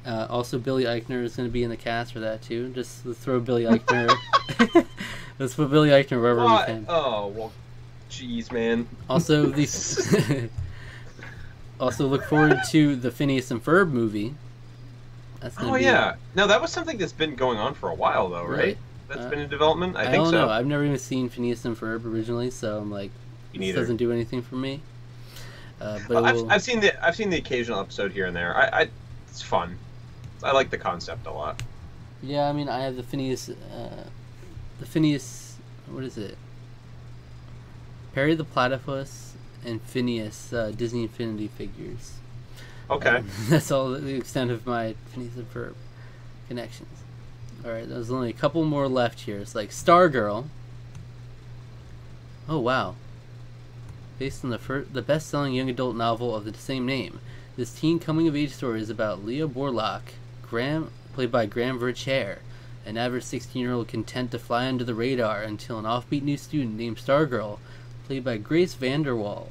Uh, also, Billy Eichner is going to be in the cast for that too. Just let's throw Billy Eichner. let's put Billy Eichner wherever we can. Oh well, jeez, man. Also, the also look forward to the Phineas and Ferb movie. That's Oh be- yeah. No, that was something that's been going on for a while though, right? Really? That's Uh, been in development. I, I, think don't so. know. I've never even seen Phineas and Ferb originally, so I'm like, Me this neither. doesn't do anything for me. Uh, but I've, will- I've seen the I've seen the occasional episode here and there. I, I it's fun. I like the concept a lot. Yeah, I mean, I have the Phineas, uh, the Phineas, what is it? Perry the Platypus and Phineas uh, Disney Infinity figures. Okay. Um, that's all the extent of my Phineas and Ferb connections. All right, there's only a couple more left here. It's like Stargirl. Oh wow! Based on the the best-selling young adult novel of the same name, this teen coming-of-age story is about Leo Borlock, Graham, played by Graham Verchere, an average 16-year-old content to fly under the radar until an offbeat new student named Stargirl, played by Grace VanderWaal,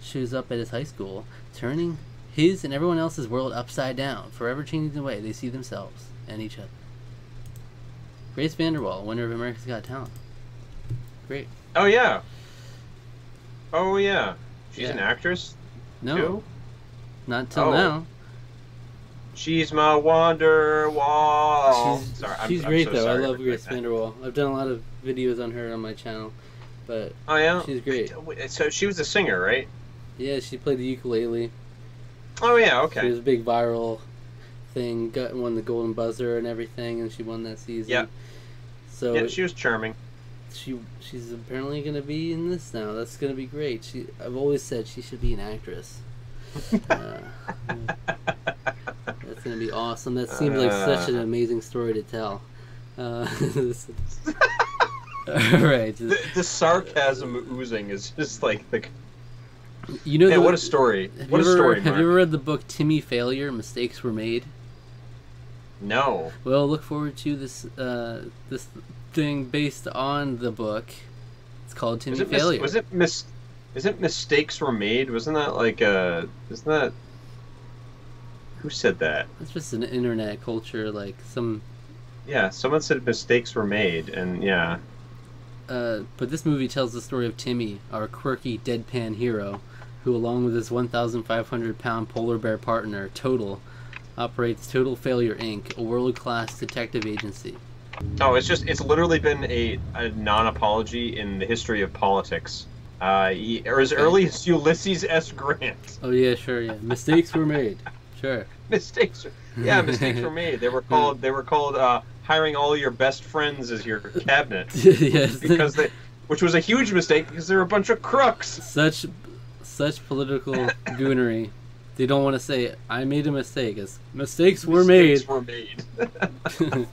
shows up at his high school, turning his and everyone else's world upside down, forever changing the way they see themselves and each other. Grace VanderWaal, winner of America's Got Talent. Great. Oh yeah. Oh yeah. She's Yeah. an actress No, too. not till Oh. now. She's my wonder wall. she's sorry, I'm, she's I'm great so though. I love Grace doing VanderWaal. I've done a lot of videos on her on my channel, but. Oh yeah. she's great. So she was a singer, right? Yeah, she played the ukulele. Oh yeah. Okay. She was a big viral thing. Got won the Golden Buzzer and everything, and she won that season. Yeah. So Yeah, she was charming. She she's apparently gonna be in this now. That's gonna be great. She I've always said she should be an actress. Uh, that's gonna be awesome. That seems like such an Uh. amazing story to tell. Uh, all right, The, the sarcasm oozing is just like the. you know Yeah, the- what a story! Have What a ever, story, Have Mark. you ever read the book Timmy Failure? Mistakes were made. No. Well, look forward to this uh, this thing based on the book. It's called Timmy it, mis- Failure. was it mis- Isn't mistakes were made? Wasn't that like uh Isn't that? Who said that? It's just an internet culture, like some. Yeah, someone said mistakes were made, and yeah. Uh, but this movie tells the story of Timmy, our quirky deadpan hero, who, along with his 1,500 pound polar bear partner, Total, operates Total Failure Inc., a world class detective agency. Oh, it's just it's literally been a, a non-apology in the history of politics. Uh, he- or as early as Ulysses S. Grant. Oh, yeah, sure, yeah. Mistakes were made. Sure. Mistakes. were- Yeah, mistakes were made. They were called. They were called uh, hiring all your best friends as your cabinet yes. because they, which was a huge mistake because they're a bunch of crooks. such such political goonery. They don't want to say I made a mistake. As mistakes were Mistakes made. Were made.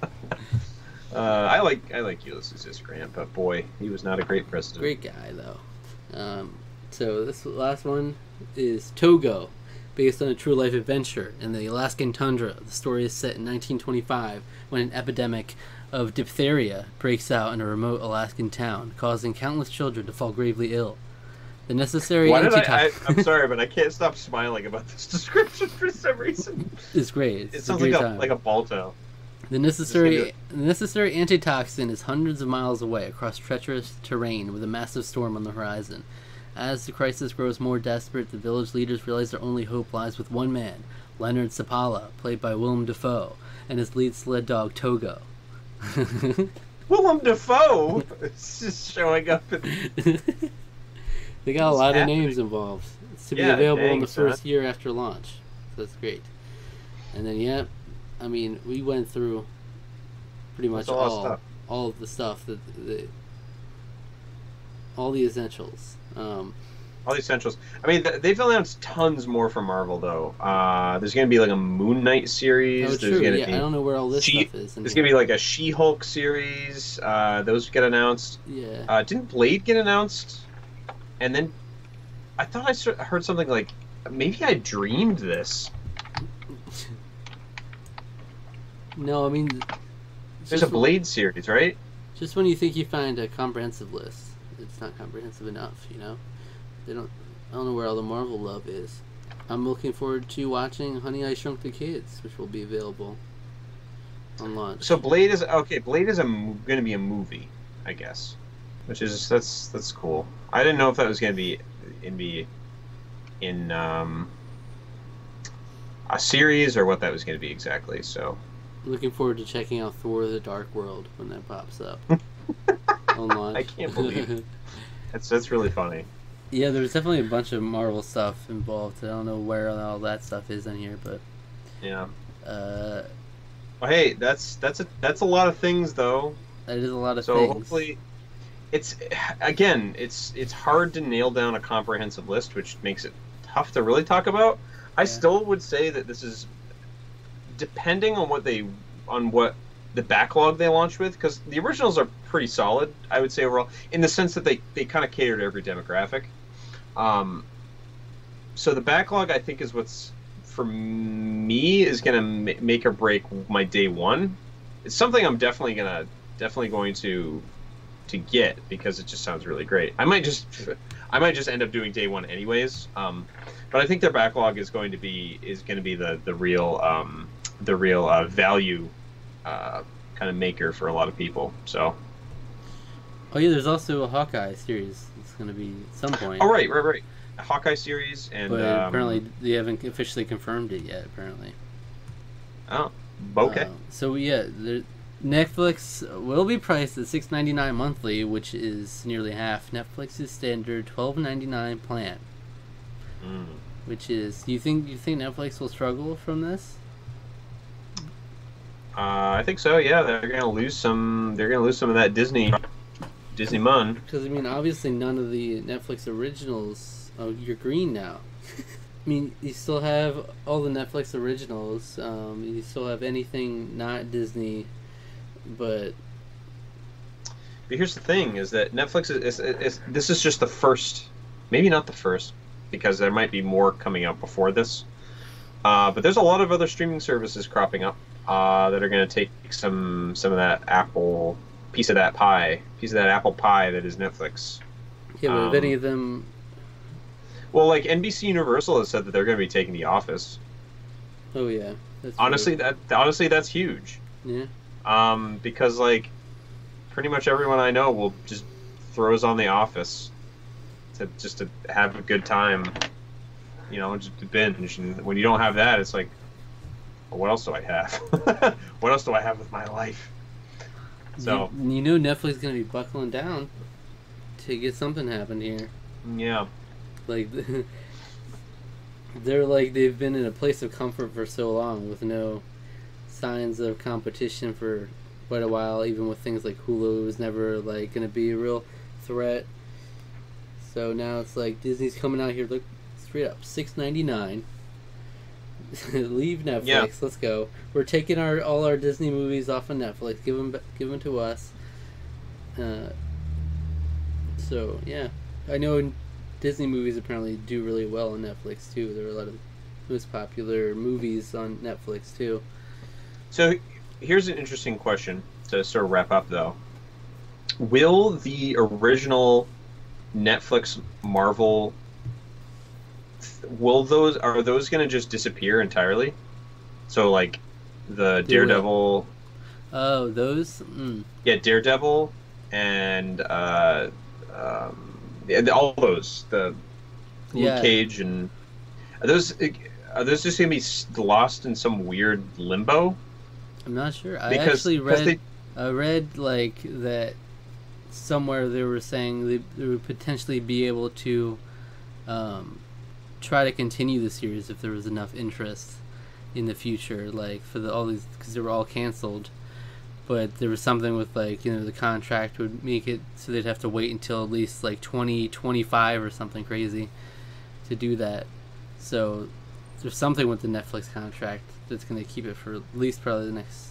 uh, I like I like Ulysses S. Grant, but boy, he was not a great president. Great guy though. Um, so this last one is Togo, based on a true life adventure in the Alaskan tundra. The story is set in 1925 when an epidemic of diphtheria breaks out in a remote Alaskan town, causing countless children to fall gravely ill. The necessary Why did I, I'm sorry, but I can't stop smiling about this description for some reason. It's great. It's It a sounds great like a time. like a Balto. The necessary the necessary antitoxin is hundreds of miles away across treacherous terrain with a massive storm on the horizon. As the crisis grows more desperate, the village leaders realize their only hope lies with one man, Leonhard Seppala, played by Willem Dafoe, and his lead sled dog Togo. Willem Dafoe is just showing up. In, they got a lot of names involved. It's to be Yeah, available in the son. first year after launch. So that's great. And then yeah, I mean we went through pretty much That's a lot of all stuff. all of the stuff that the all the essentials. Um, all the essentials. I mean, they've announced tons more from Marvel, though. Uh, there's going to be like a Moon Knight series. oh, true. Yeah, be I don't know where all this She- stuff is. in there's going to be like a She-Hulk series. Uh, those get announced. yeah. Uh, didn't Blade get announced? And then I thought I heard something like maybe I dreamed this. no, I mean, There's a Blade series, right? just when you think you find a comprehensive list, it's not comprehensive enough. You know, they don't. I don't know where all the Marvel love is. I'm looking forward to watching Honey I Shrunk the Kids, which will be available on launch. So Blade is okay. Blade is going to be a movie, I guess, which is that's that's cool. I didn't know if that was going to be in be in um, a series or what that was going to be exactly. So looking forward to checking out Thor: The Dark World when that pops up online. I can't believe it. that's that's really funny. Yeah, there's definitely a bunch of Marvel stuff involved. I don't know where all that stuff is in here, but Yeah. Uh, Well, hey, that's that's a that's a lot of things though. that is a lot of So things. hopefully, it's again, it's it's hard to nail down a comprehensive list, which makes it tough to really talk about. I Yeah. still would say that this is depending on what they on what the backlog they launch with, because the originals are pretty solid. I would say overall, in the sense that they they kind of cater to every demographic. Um, so the backlog, I think, is what's for me is gonna ma- make or break my day one. It's something I'm definitely gonna definitely going to to get because it just sounds really great. I might just I might just end up doing day one anyways. Um, but I think their backlog is going to be is going to be the the real um, the real uh, value uh, kind of maker for a lot of people. So oh yeah, there's also a Hawkeye series. It's gonna be at some point. oh right right right, a Hawkeye series and But um, apparently they haven't officially confirmed it yet. Apparently. oh okay Uh, so yeah, there, Netflix will be priced at six ninety nine monthly, which is nearly half Netflix's standard twelve ninety nine plan. Mm. Which is, you think you think Netflix will struggle from this? Uh, I think so. Yeah, they're gonna lose some. They're gonna lose some of that Disney Disney mun. Because I mean, obviously none of the Netflix originals. Oh, you're green now. I mean, you still have all the Netflix originals. Um, you still have anything not Disney, but But here's the thing: is that Netflix is, is, is this is just the first, maybe not the first, because there might be more coming out before this. Uh, but there's a lot of other streaming services cropping up uh, that are going to take some some of that Apple piece of that pie, piece of that apple pie that is Netflix. yeah, but if Um, any of them, Well, like NBC Universal has said that they're going to be taking The Office. oh yeah, true. Honestly, that honestly that's huge. yeah, Um, because like pretty much everyone I know will just throws on The Office to just to have a good time, you know, just to binge. And when you don't have that, it's like, well, what else do I have? what else do I have with my life? So you, you know Netflix is gonna be buckling down to get something happen here. yeah, Like they're like they've been in a place of comfort for so long with no signs of competition for quite a while. Even with things like Hulu was never like going to be a real threat. So now it's like Disney's coming out here, look straight up six ninety nine. Leave Netflix. Yeah. Let's go. We're taking our all our Disney movies off of Netflix. Give them, give them to us. Uh, so yeah, I know Disney movies apparently do really well on Netflix too. There are a lot of most popular movies on Netflix too. So here's an interesting question to sort of wrap up, though. Will the original Netflix Marvel will those are those going to just disappear entirely? So like the will. Daredevil, Oh, those. Mm. yeah, Daredevil, and uh, um, yeah, all those the Luke Yeah. Cage and are those are those just going to be lost in some weird limbo? I'm not sure. I Because actually read. they I read like that somewhere they were saying they, they would potentially be able to um, try to continue the series if there was enough interest in the future, like for the all these because they were all canceled. But there was something with like you know the contract would make it so they'd have to wait until at least like 2025 or something crazy to do that. So there's something with the Netflix contract that's going to keep it for at least probably the next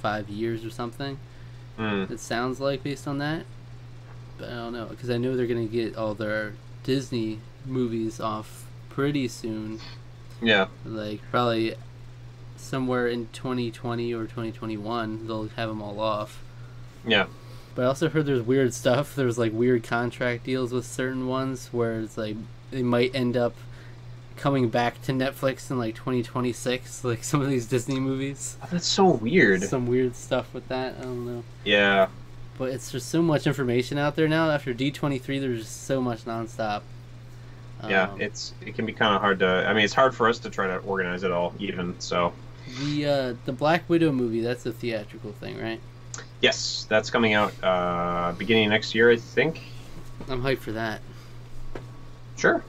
five years or something. Hmm. It sounds like based on that, but I don't know because I know they're going to get all their Disney movies off pretty soon, yeah. like probably somewhere in 2020 or 2021 they'll have them all off. Yeah. But I also heard there's weird stuff. There's like weird contract deals with certain ones where it's like they might end up coming back to Netflix in like 2026, like some of these Disney movies. Oh, that's so weird. Some weird stuff with that. I don't know. Yeah. But it's just so much information out there now. After D23, there's just so much nonstop. Yeah, Um, it's it can be kind of hard to. I mean, it's hard for us to try to organize it all even. So the uh, the Black Widow movie. That's a theatrical thing, right? yes, that's coming out uh, beginning of next year, I think. I'm hyped for that. Sure,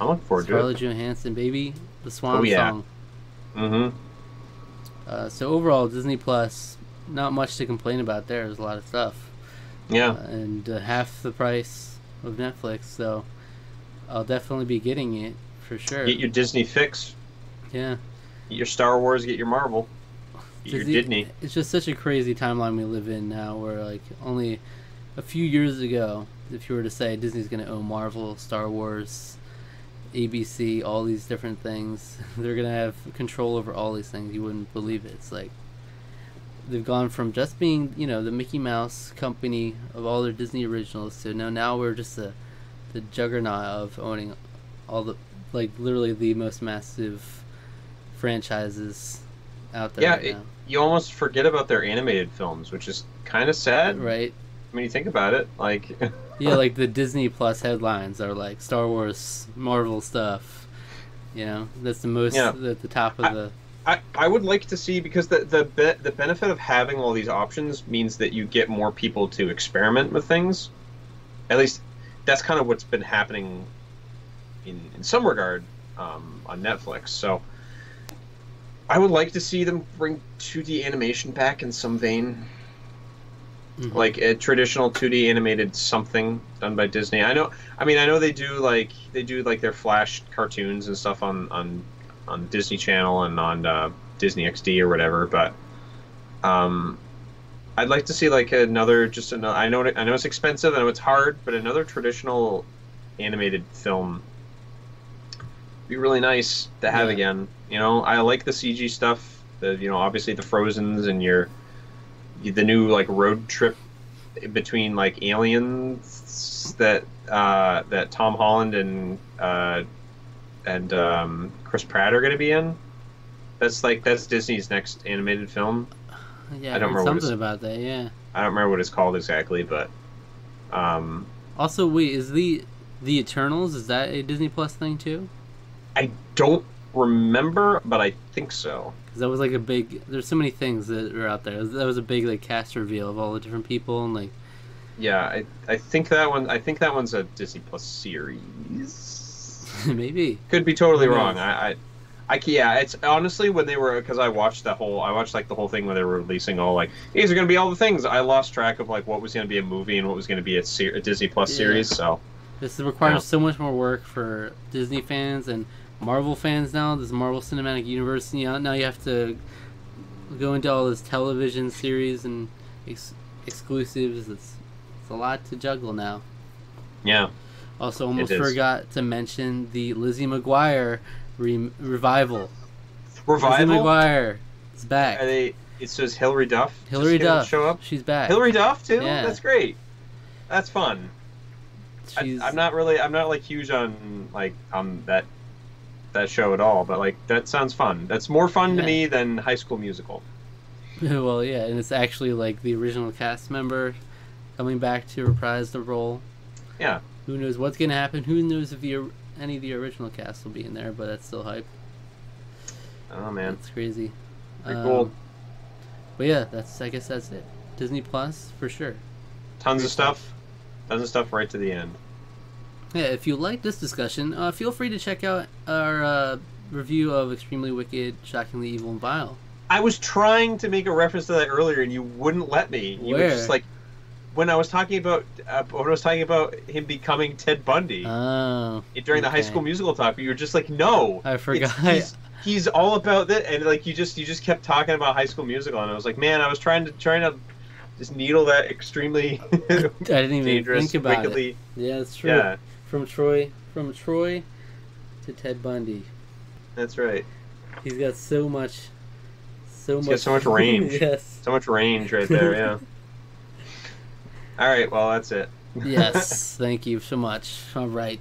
I'm looking forward to it. Scarlett Johansson, baby, the Swan Oh, yeah. song. Mm-hmm. Uh, so overall, Disney Plus, not much to complain about. There. There's a lot of stuff, Yeah. uh, and uh, half the price of Netflix. So I'll definitely be getting it for sure. Get your Disney fix. yeah. Get your Star Wars. Get your Marvel. Get your Disney- Disney. It's just such a crazy timeline we live in now, where like only a few years ago, if you were to say Disney's going to own Marvel, Star Wars, ABC, all these different things, they're going to have control over all these things. You wouldn't believe it. It's like they've gone from just being, you know, the Mickey Mouse company of all their Disney originals to now now we're just the the juggernaut of owning all the like literally the most massive franchises out there Yeah, right it-. You almost forget about their animated films, which is kind of sad. Right. When you think about it, like, Yeah, like the Disney Plus headlines are like Star Wars, Marvel stuff. You know, that's the most Yeah. at the top of the. I, I would like to see because the the be, the benefit of having all these options means that you get more people to experiment with things. At least that's kind of what's been happening in in some regard um, on Netflix. So I would like to see them bring 2D animation back in some vein, Mhm. like a traditional 2D animated something done by Disney. I know. I mean, I know they do like they do like their Flash cartoons and stuff on on on Disney Channel and on uh, Disney XD or whatever. But um, I'd like to see like another just another. I know I know it's expensive. I know it's hard, but another traditional animated film be really nice to have Yeah. again. You know, I like the CG stuff. The you know obviously the Frozen's and your the new like road trip between like aliens that uh, that Tom Holland and uh, and um, Chris Pratt are going to be in. That's like that's Disney's next animated film. yeah, I don't remember something about that. Yeah. I don't remember what it's called exactly, but um, Also, wait, is the the Eternals is that a Disney Plus thing too? I don't remember, but I think so. 'Cause that was like a big. There's so many things that are out there. That was a big like cast reveal of all the different people and like. Yeah, I, I think that one. I think that one's a Disney Plus series. maybe. Could be totally Who wrong. knows? I, I, I, yeah. It's honestly when they were because I watched the whole. I watched like the whole thing when they were releasing all like these are going to be all the things. I lost track of like what was going to be a movie and what was going to be a, ser- a Disney Plus Yeah. series. So This requires Yeah. so much more work for Disney fans and Marvel fans now. This Marvel Cinematic Universe. You know, now you have to go into all this television series and ex- exclusives. It's, it's a lot to juggle now. yeah, Also, almost forgot to mention the Lizzie McGuire re- revival. Lizzie. McGuire is back. Are they? It says Hilary Duff. Hilary Duff. show up. She's back. Hilary Duff too. Yeah. That's great. That's fun. I, She's, I'm not really. I'm not like huge on like on that that show at all. But like that sounds fun. That's more fun to me than High School Musical. well, yeah, and it's actually like the original cast member coming back to reprise the role. Yeah. Who knows what's gonna happen? Who knows if the any of the original cast will be in there? But that's still hype. Oh man. It's crazy. Pretty Um, cool. But yeah, that's I guess that's it. Disney Plus for sure. Tons of stuff. Tons of stuff right to the end. Yeah, if you like this discussion, uh, feel free to check out our uh, review of Extremely Wicked, Shockingly Evil, and Vile. I was trying to make a reference to that earlier, and you wouldn't let me. You Where? were just like, when I was talking about uh, when I was talking about him becoming Ted Bundy Oh, during the High. School Musical talk, you were just like, no, I forgot. he's, he's all about that, and like you just you just kept talking about High School Musical, and I was like, man, I was trying to trying to just needle that extremely I didn't even dangerous, think about it. wickedly. Yeah, that's true. Yeah, From Troy, from Troy to Ted Bundy. that's right. He's got so much, so He's much, got so much range. yes, So much range right there. Yeah. all right. Well, that's it. yes. Thank you so much. All right.